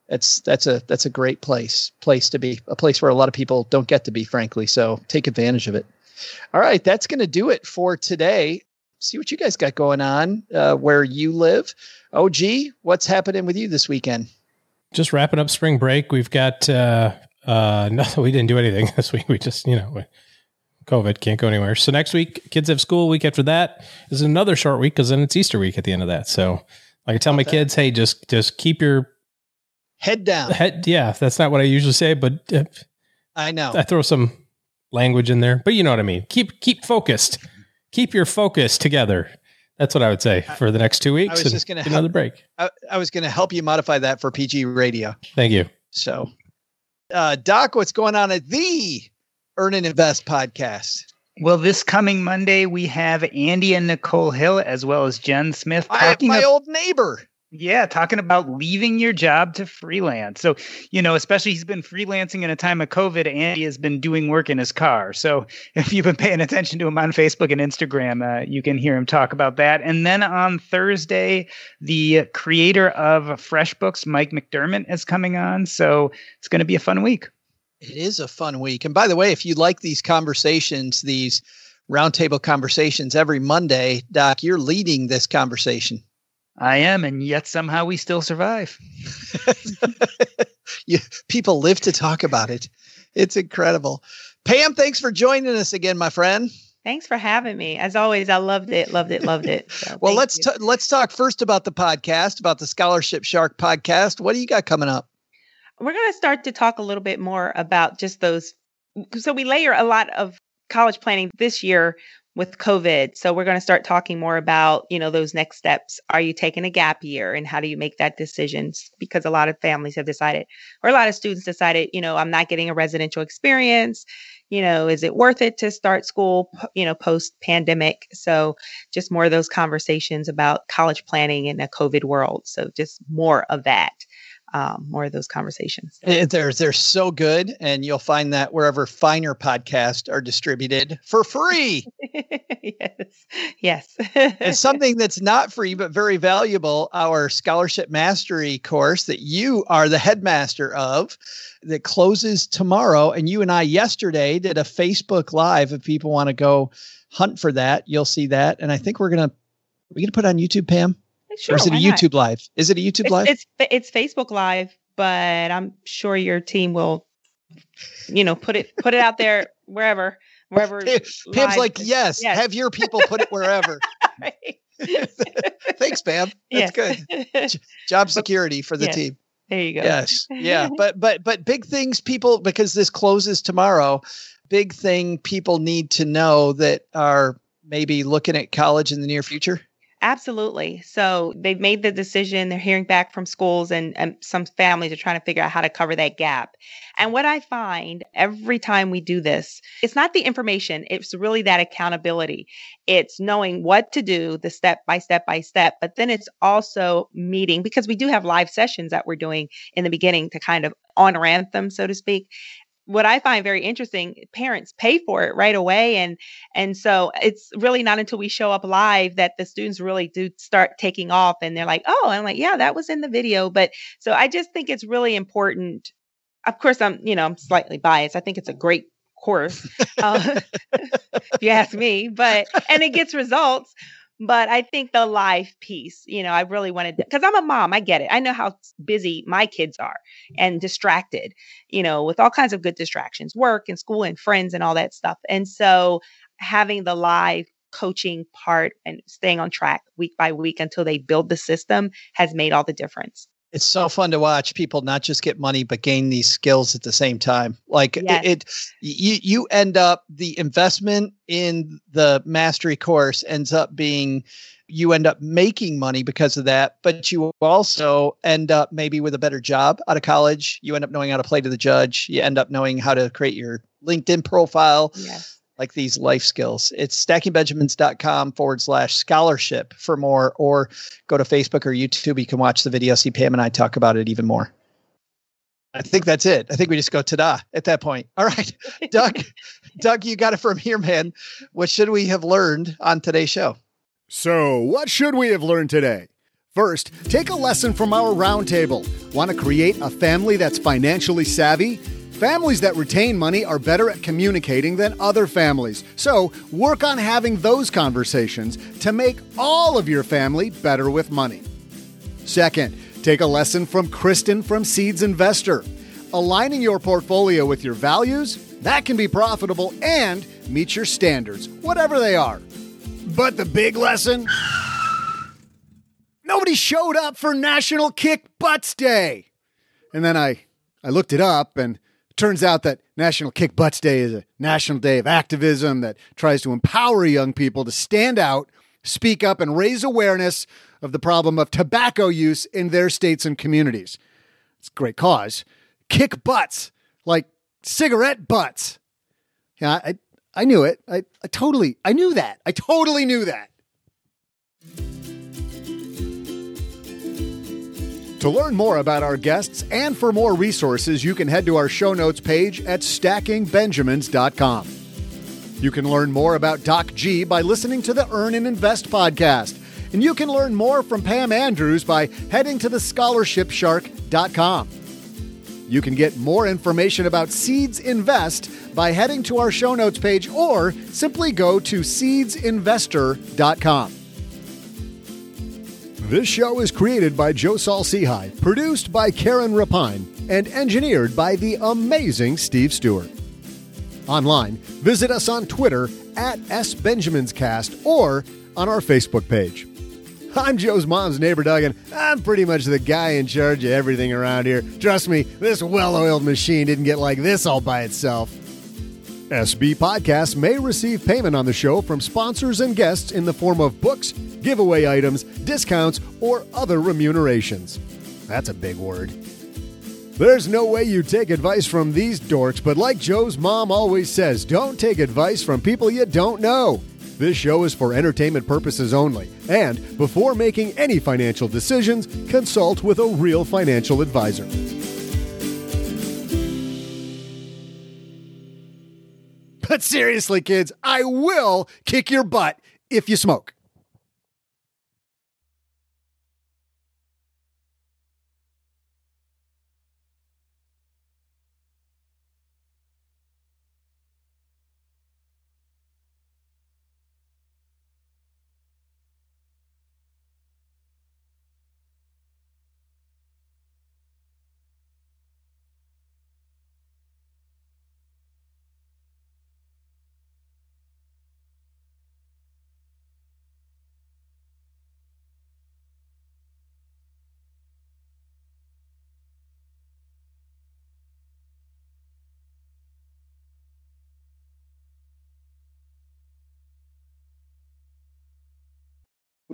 [SPEAKER 3] That's that's a that's a great place place to be. A place where a lot of people don't get to be, frankly. So take advantage of it. All right, that's going to do it for today. See what you guys got going on uh, where you live. OG, what's happening with you this weekend?
[SPEAKER 4] Just wrapping up spring break. We've got uh uh no, we didn't do anything this week. We just, you know, we- COVID can't go anywhere. So next week, kids have school. Week after that is another short week because then it's Easter week at the end of that. So like I tell my kids, hey, just just keep your
[SPEAKER 3] Head down.
[SPEAKER 4] head. Yeah, that's not what I usually say, but uh,
[SPEAKER 3] I know.
[SPEAKER 4] I throw some language in there. But you know what I mean. Keep keep focused. Keep your focus together. That's what I would say for the next two weeks.
[SPEAKER 3] I was
[SPEAKER 4] and
[SPEAKER 3] just going
[SPEAKER 4] get
[SPEAKER 3] to
[SPEAKER 4] another break.
[SPEAKER 3] I, I was going to help you modify that for PG Radio.
[SPEAKER 4] Thank you.
[SPEAKER 3] So, uh, Doc, what's going on at the Earn and Invest podcast?
[SPEAKER 6] Well, this coming Monday, we have Andy and Nicole Hill as well as Jen Smith
[SPEAKER 3] I have my
[SPEAKER 6] ab-
[SPEAKER 3] old neighbor.
[SPEAKER 6] Yeah, talking about leaving your job to freelance. So, you know, especially he's been freelancing in a time of COVID. and he has been doing work in his car. So, if you've been paying attention to him on Facebook and Instagram, uh, you can hear him talk about that. And then on Thursday, the creator of FreshBooks, Mike McDermott, is coming on. So, it's going to be a fun week.
[SPEAKER 3] It is a fun week. And by the way, if you like these conversations, these roundtable conversations every Monday, Doc, you're leading this conversation.
[SPEAKER 6] I am, and yet somehow we still survive.
[SPEAKER 3] you, people live to talk about it. It's incredible. Pam, thanks for joining us again, my friend.
[SPEAKER 7] Thanks for having me. As always, I loved it, loved it, loved it. So
[SPEAKER 3] Well, let's t- let's talk first about the podcast, about the Scholarship Shark podcast. What do you got coming up?
[SPEAKER 7] we're going to start to talk a little bit more about just those. So we layer a lot of college planning this year with COVID. So we're going to start talking more about, you know, those next steps. Are you taking a gap year and how do you make that decision? Because a lot of families have decided, or a lot of students decided, you know, I'm not getting a residential experience. You know, is it worth it to start school, you know, post pandemic? So just more of those conversations about college planning in a COVID world. So just more of that, um, more of those conversations.
[SPEAKER 3] They're they're so good, and you'll find that wherever finer podcasts are distributed for free.
[SPEAKER 7] yes. Yes.
[SPEAKER 3] and something that's not free but very valuable our scholarship mastery course that you are the headmaster of that closes tomorrow and you and i yesterday did a facebook live if people want to go hunt for that you'll see that and i think we're gonna we gonna put it on youtube pam
[SPEAKER 7] Sure,
[SPEAKER 3] or is it a
[SPEAKER 7] why not?
[SPEAKER 3] youtube live is it a youtube
[SPEAKER 7] it's,
[SPEAKER 3] live
[SPEAKER 7] It's it's Facebook Live, but I'm sure your team will, you know, put it put it out there wherever wherever.
[SPEAKER 3] Pam- pam's like
[SPEAKER 7] is-
[SPEAKER 3] yes, have your people put it wherever thanks pam that's
[SPEAKER 7] Yes.
[SPEAKER 3] good job security for the
[SPEAKER 7] Yes.
[SPEAKER 3] team
[SPEAKER 7] There you go.
[SPEAKER 3] Yes. Yeah. but but but big things people because this closes tomorrow, big thing people need to know that are maybe looking at college in the near future.
[SPEAKER 7] Absolutely. So they've made the decision. They're hearing back from schools, and, and some families are trying to figure out how to cover that gap. And what I find every time we do this, it's not the information, it's really that accountability. It's knowing what to do, the step by step by step, but then it's also meeting because we do have live sessions that we're doing in the beginning to kind of on ramp them, so to speak what I find very interesting, parents pay for it right away. And and so it's really not until we show up live that the students really do start taking off and they're like, oh, I'm like, yeah, that was in the video. But so I just think it's really important. Of course, I'm, you know, I'm slightly biased. I think it's a great course, uh, if you ask me, but and it gets results. But I think the live piece, you know, I really wanted because I'm a mom. I get it. I know how busy my kids are and distracted, you know, with all kinds of good distractions, work and school and friends and all that stuff. And so having the live coaching part and staying on track week by week until they build the system has made all the difference.
[SPEAKER 3] It's so fun to watch people not just get money but gain these skills at the same time. Like
[SPEAKER 7] Yes.
[SPEAKER 3] it, it you you end up the investment in the mastery course ends up being you end up making money because of that, but you also end up maybe with a better job out of college. You end up knowing how to play to the judge. You end up knowing how to create your LinkedIn profile
[SPEAKER 7] Yes.
[SPEAKER 3] Like these life skills. It's stackingbenjamins.com forward slash scholarship for more, or go to Facebook or YouTube. You can watch the video, see Pam and I talk about it even more. I think that's it. I think we just go ta-da at that point. All right, Doug, Doug, you got it from here, man. What should we have learned on today's show?
[SPEAKER 2] So, what should we have learned today? First, take a lesson from our roundtable. Want to create a family that's financially savvy? Families that retain money are better at communicating than other families. So, work on having those conversations to make all of your family better with money. Second, take a lesson from Kristen from Seeds Investor. Aligning your portfolio with your values, that can be profitable and meet your standards, whatever they are. But the big lesson? Nobody showed up for National Kick Butts Day. And then I, I looked it up, and turns out that National Kick Butts Day is a national day of activism that tries to empower young people to stand out, speak up, and raise awareness of the problem of tobacco use in their states and communities. It's a great cause. Kick butts, like cigarette butts. Yeah, I, I knew it. I, I totally, I knew that. I totally knew that. To learn more about our guests and for more resources, you can head to our show notes page at stackingbenjamins.com. You can learn more about Doc G by listening to the Earn and Invest podcast. And you can learn more from Pam Andrews by heading to the scholarshipshark.com. You can get more information about Seeds Invest by heading to our show notes page or simply go to seedsinvestor.com. This show is created by Joe Saul-Sehy, produced by Karen Rapine, and engineered by the amazing Steve Stewart. Online, visit us on Twitter at SBenjaminsCast or on our Facebook page. I'm Joe's mom's neighbor, Doug, and I'm pretty much the guy in charge of everything around here. Trust me, this well oiled machine didn't get like this all by itself. SB Podcasts may receive payment on the show from sponsors and guests in the form of books, giveaway items, discounts, or other remunerations. That's a big word. There's no way you take advice from these dorks, but like Joe's mom always says, don't take advice from people you don't know. This show is for entertainment purposes only, and before making any financial decisions, consult with a real financial advisor. But seriously, kids, I will kick your butt if you smoke.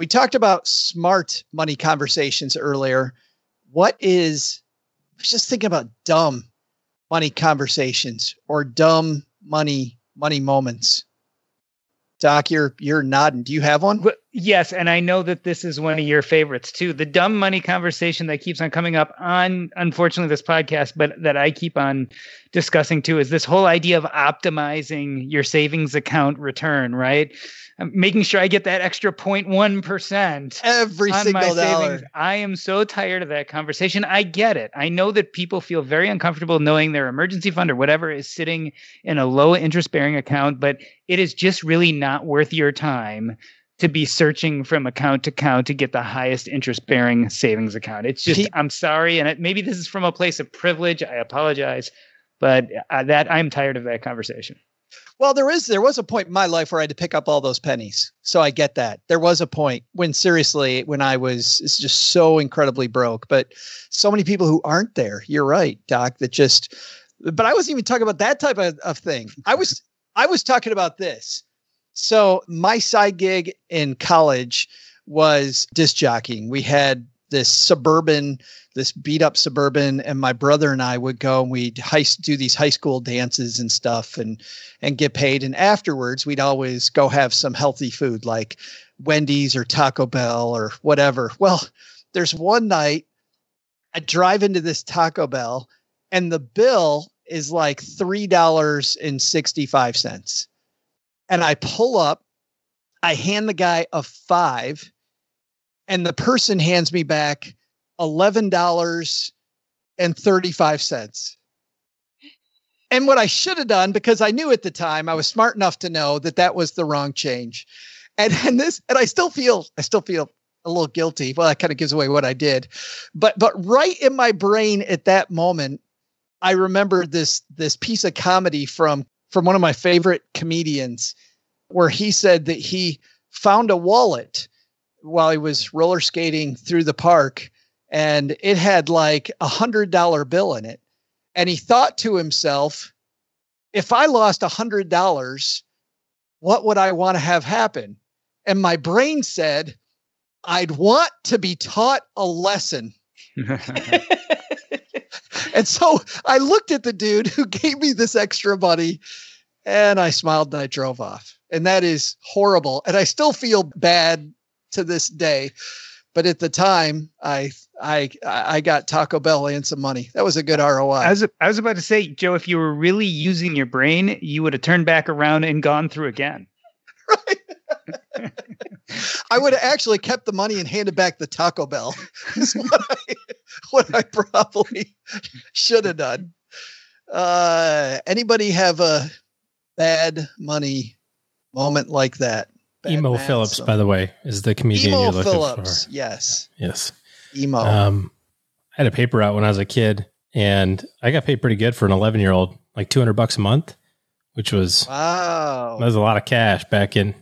[SPEAKER 3] We talked about smart money conversations earlier. What is, I was just thinking about dumb money conversations or dumb money money moments. Doc, you're you're nodding. Do you have one?
[SPEAKER 6] Yes, and I know that this is one of your favorites too. The dumb money conversation that keeps on coming up on, unfortunately, this podcast, but that I keep on discussing too, is this whole idea of optimizing your savings account return, right? Um, making sure I get that extra 0.1%
[SPEAKER 3] Every
[SPEAKER 6] on
[SPEAKER 3] single
[SPEAKER 6] my
[SPEAKER 3] dollar.
[SPEAKER 6] savings. I am so tired of that conversation. I get it. I know that people feel very uncomfortable knowing their emergency fund or whatever is sitting in a low interest bearing account, but it is just really not worth your time to be searching from account to account to get the highest interest bearing savings account. It's just, I'm sorry. And it, maybe this is from a place of privilege. I apologize, but uh, that I'm tired of that conversation.
[SPEAKER 3] Well, there is there was a point in my life where I had to pick up all those pennies. So I get that. There was a point when seriously when I was it's just so incredibly broke, but so many people who aren't there. You're right, doc, that just but I wasn't even talking about that type of, of thing. I was I was talking about this. So my side gig in college was disc jockeying. We had this suburban, this beat up suburban, and my brother and I would go and we'd high, do these high school dances and stuff, and and get paid. And afterwards, we'd always go have some healthy food like Wendy's or Taco Bell or whatever. Well, there's one night I drive into this Taco Bell, and the bill is like three dollars and sixty five cents. And I pull up, I hand the guy a five and the person hands me back $11.35. And what I should have done, because I knew at the time, I was smart enough to know that that was the wrong change. And, and this, and I still feel, I still feel a little guilty. Well, that kind of gives away what I did. But, but right in my brain at that moment, I remember this, this piece of comedy from, from one of my favorite comedians where he said that he found a wallet while he was roller skating through the park and it had like a hundred dollar bill in it. And he thought to himself, if I lost a hundred dollars, what would I want to have happen? And my brain said, I'd want to be taught a lesson. and so I looked at the dude who gave me this extra money and I smiled and I drove off. And that is horrible. And I still feel bad to this day. But at the time, I I I got Taco Bell and some money. That was a good ROI.
[SPEAKER 6] I was I was about to say, Joe, if you were really using your brain, you would have turned back around and gone through again.
[SPEAKER 3] I would have actually kept the money and handed back the Taco Bell. Is what I, what I probably should have done. Uh, anybody have a bad money moment like that? Bad
[SPEAKER 4] Emo
[SPEAKER 3] math,
[SPEAKER 4] Phillips,
[SPEAKER 3] so-
[SPEAKER 4] by the way, is the comedian
[SPEAKER 3] Emo
[SPEAKER 4] you're looking
[SPEAKER 3] Phillips,
[SPEAKER 4] for.
[SPEAKER 3] yes.
[SPEAKER 4] Yes.
[SPEAKER 3] Emo.
[SPEAKER 4] Um, I had a paper out when I was a kid, and I got paid pretty good for an 11 year old, like 200 bucks a month, which was
[SPEAKER 3] wow.
[SPEAKER 4] that was a lot of cash back in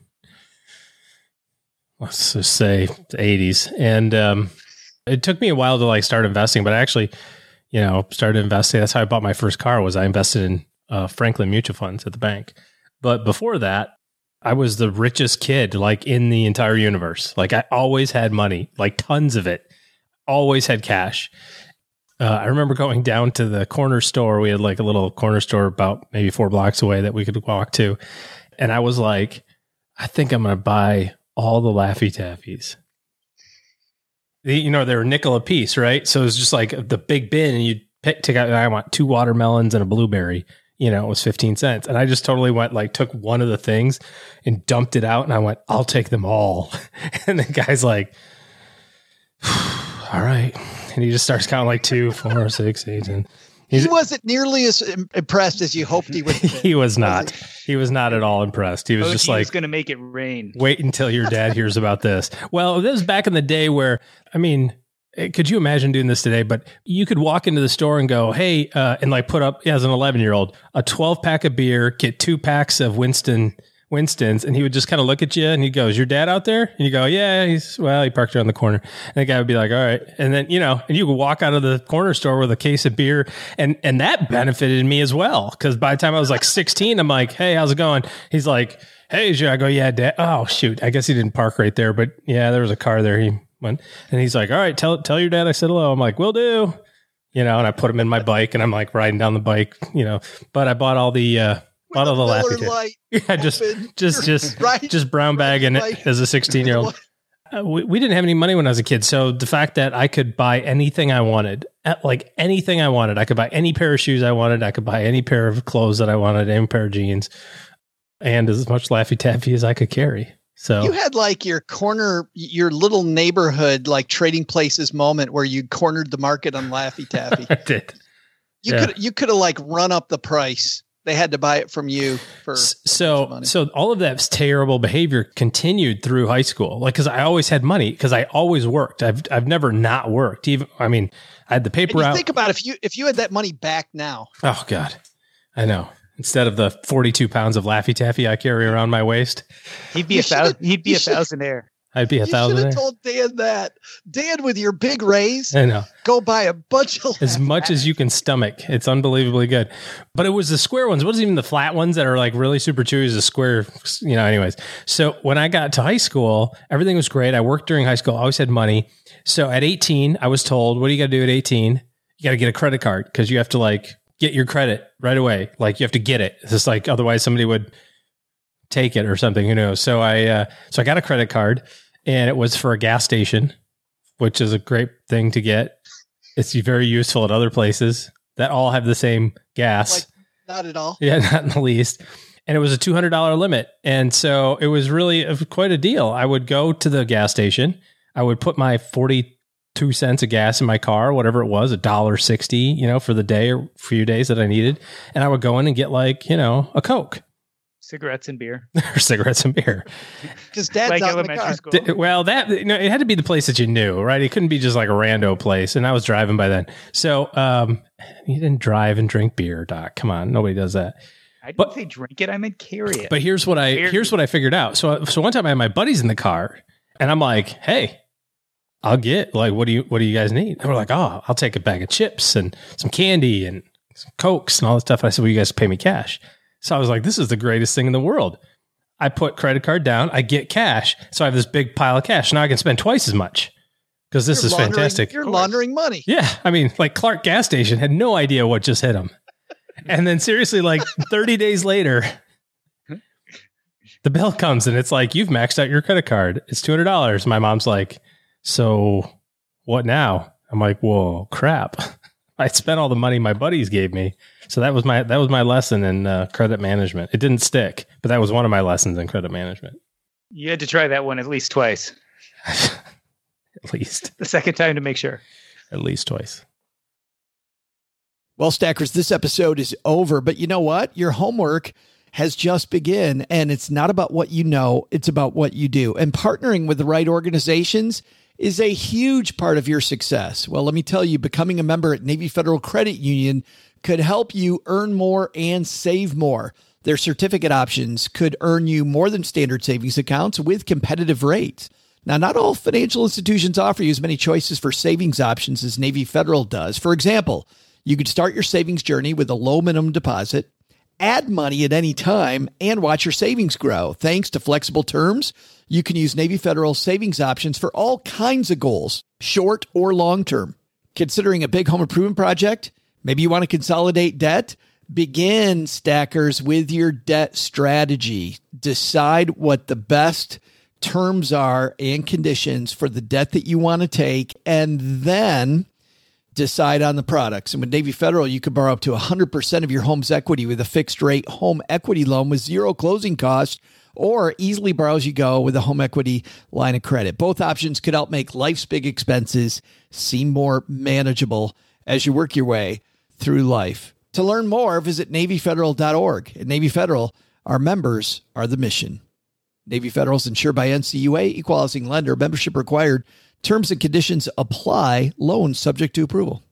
[SPEAKER 4] let's just say the 80s. And um, it took me a while to like start investing, but I actually, you know, started investing. That's how I bought my first car. Was I invested in uh, Franklin mutual funds at the bank. But before that, I was the richest kid like in the entire universe. Like I always had money, like tons of it. Always had cash. Uh, I remember going down to the corner store. We had like a little corner store about maybe four blocks away that we could walk to. And I was like, I think I'm going to buy all the Laffy Taffies. The- You know, they were nickel a piece, right? So it was just like the big bin, and you'd pick, take out, I want two watermelons and a blueberry. You know, it was 15 cents. And I just totally went like, took one of the things and dumped it out. And I went, I'll take them all. and the guy's like, all right. And he just starts counting like two, four, six, eight, and
[SPEAKER 3] he wasn't nearly as impressed as you hoped he would. have been.
[SPEAKER 4] he was not. He was not at all impressed. He was
[SPEAKER 6] Oh,
[SPEAKER 4] just like,
[SPEAKER 6] was going to make it rain.
[SPEAKER 4] wait until your dad hears about this. Well, this was back in the day where, I mean, eh, could you imagine doing this today? But you could walk into the store and go, hey, uh, and like put up as an 11 year old a 12 pack of beer, get two packs of Winston. Winston's, and he would just kind of look at you and he goes, Your dad out there? And you go, Yeah, he's well, he parked around the corner. And the guy would be like, All right. And then, you know, and you could walk out of the corner store with a case of beer. And and that benefited me as well. Cause by the time I was like 16, I'm like, Hey, how's it going? He's like, Hey. I go, Yeah, dad. Oh, shoot. I guess he didn't park right there, but yeah, there was a car there. He went and he's like, All right, tell tell your dad I said hello. I'm like, Will do. You know, and I put him in my bike and I'm like riding down the bike, you know, but I bought all the, uh, bought all the
[SPEAKER 3] Miller
[SPEAKER 4] Laffy Taffy.
[SPEAKER 3] Light
[SPEAKER 4] Yeah, just just just
[SPEAKER 3] right?
[SPEAKER 4] just brown bagging it as a 16 year old. Uh, we, we didn't have any money when I was a kid, so the fact that I could buy anything I wanted, like anything I wanted, I could buy any pair of shoes I wanted, I could buy any pair of clothes that I wanted, any pair of jeans, and as much Laffy Taffy as I could carry. So
[SPEAKER 3] You had like your corner, your little neighborhood, like trading places moment where you cornered the market on Laffy Taffy.
[SPEAKER 4] I did.
[SPEAKER 3] You
[SPEAKER 4] Yeah.
[SPEAKER 3] could you could have like run up the price. They had to buy it from you for
[SPEAKER 4] so so all of that terrible behavior continued through high school. Like because i always had money because i always worked. I've i've never not worked. Even i mean i had the
[SPEAKER 3] And
[SPEAKER 4] paper
[SPEAKER 3] you
[SPEAKER 4] out.
[SPEAKER 3] think about if you if you had that money back now,
[SPEAKER 4] oh god. I know. Instead of the 42 pounds of Laffy Taffy I carry around my waist.
[SPEAKER 6] He'd be a thousand. He'd be a thousandaire.
[SPEAKER 4] I'd be a
[SPEAKER 3] You should
[SPEAKER 4] thousand.
[SPEAKER 3] have told Dan that. Dan, with your big raise,
[SPEAKER 4] I know.
[SPEAKER 3] go buy a bunch of
[SPEAKER 4] as much as you can stomach. It's unbelievably good. But it was the square ones. It wasn't even the flat ones that are like really super chewy. Was the square, you know, anyways. So when I got to high school, everything was great. I worked during high school, I always had money. So at 18, I was told, what do you got to do at 18? You got to get a credit card because you have to like get your credit right away. Like you have to get it. It's just like otherwise somebody would take it or something, who knows. So I, uh, so I got a credit card and it was for a gas station, which is a great thing to get. It's very useful at other places that all have the same gas.
[SPEAKER 3] Not at all.
[SPEAKER 4] Yeah, not in the least. And it was a two hundred dollar limit, and so it was really a, quite a deal. I would go to the gas station. I would put my forty two cents of gas in my car, whatever it was, a dollar sixty, you know, for the day or few days that I needed, and I would go in and get like you know a coke
[SPEAKER 6] Cigarettes and beer.
[SPEAKER 4] or cigarettes and beer.
[SPEAKER 3] Because dad's
[SPEAKER 6] Like
[SPEAKER 3] out in the car.
[SPEAKER 6] school.
[SPEAKER 4] D- Well, that you know, it had to be the place that you knew, right? It couldn't be just like a rando place. And I was driving by then, so um, you didn't drive and drink beer, Doc. Come on, nobody does that.
[SPEAKER 6] I didn't say drink it. I meant carry it.
[SPEAKER 4] But here's what I
[SPEAKER 6] Beer.
[SPEAKER 4] here's what I figured out. So so one time I had my buddies in the car, and I'm like, hey. I'll get like what do you what do you guys need? And we're like, oh, I'll take a bag of chips and some candy and some cokes and all this stuff. And I said, well, you guys pay me cash. So I was like, this is the greatest thing in the world. I put credit card down, I get cash, so I have this big pile of cash. Now I can spend twice as much because this
[SPEAKER 3] You're
[SPEAKER 4] is fantastic.
[SPEAKER 3] You're laundering money.
[SPEAKER 4] Yeah, I mean, like Clark gas station had no idea what just hit him, and then seriously, like 30 days later, the bill comes and it's like you've maxed out your credit card. It's two hundred dollars. My mom's like, "So what now?" I'm like, "Whoa, crap! I spent all the money my buddies gave me." So that was my that was my lesson in uh, credit management. It didn't stick, but that was one of my lessons in credit management.
[SPEAKER 6] you had to try that one at least twice.
[SPEAKER 4] At least,
[SPEAKER 6] The second time to make sure.
[SPEAKER 4] at least twice.
[SPEAKER 3] Well, Stackers, this episode is over, but you know what? Your homework has just begun, and it's not about what you know, it's about what you do. And partnering with the right organizations is a huge part of your success. Well, let me tell you, becoming a member at Navy Federal Credit Union could help you earn more and save more. Their certificate options could earn you more than standard savings accounts with competitive rates. Now, not all financial institutions offer you as many choices for savings options as Navy Federal does. For example, you could start your savings journey with a low minimum deposit, add money at any time, and watch your savings grow. Thanks to flexible terms, you can use Navy Federal savings options for all kinds of goals, short or long term. Considering a big home improvement project? Maybe you want to consolidate debt? Begin, stackers, with your debt strategy. Decide what the best terms are and conditions for the debt that you want to take, and then decide on the products. And with Navy Federal, you can borrow up to 100% of your home's equity with a fixed rate home equity loan with zero closing costs or easily borrow as you go with a home equity line of credit. Both options could help make life's big expenses seem more manageable as you work your way through life. To learn more, visit NavyFederal.org. At Navy Federal, our members are the mission. Navy Federal is insured by NCUA, Equal Housing Lender, membership required. Terms and conditions apply. Loans subject to approval.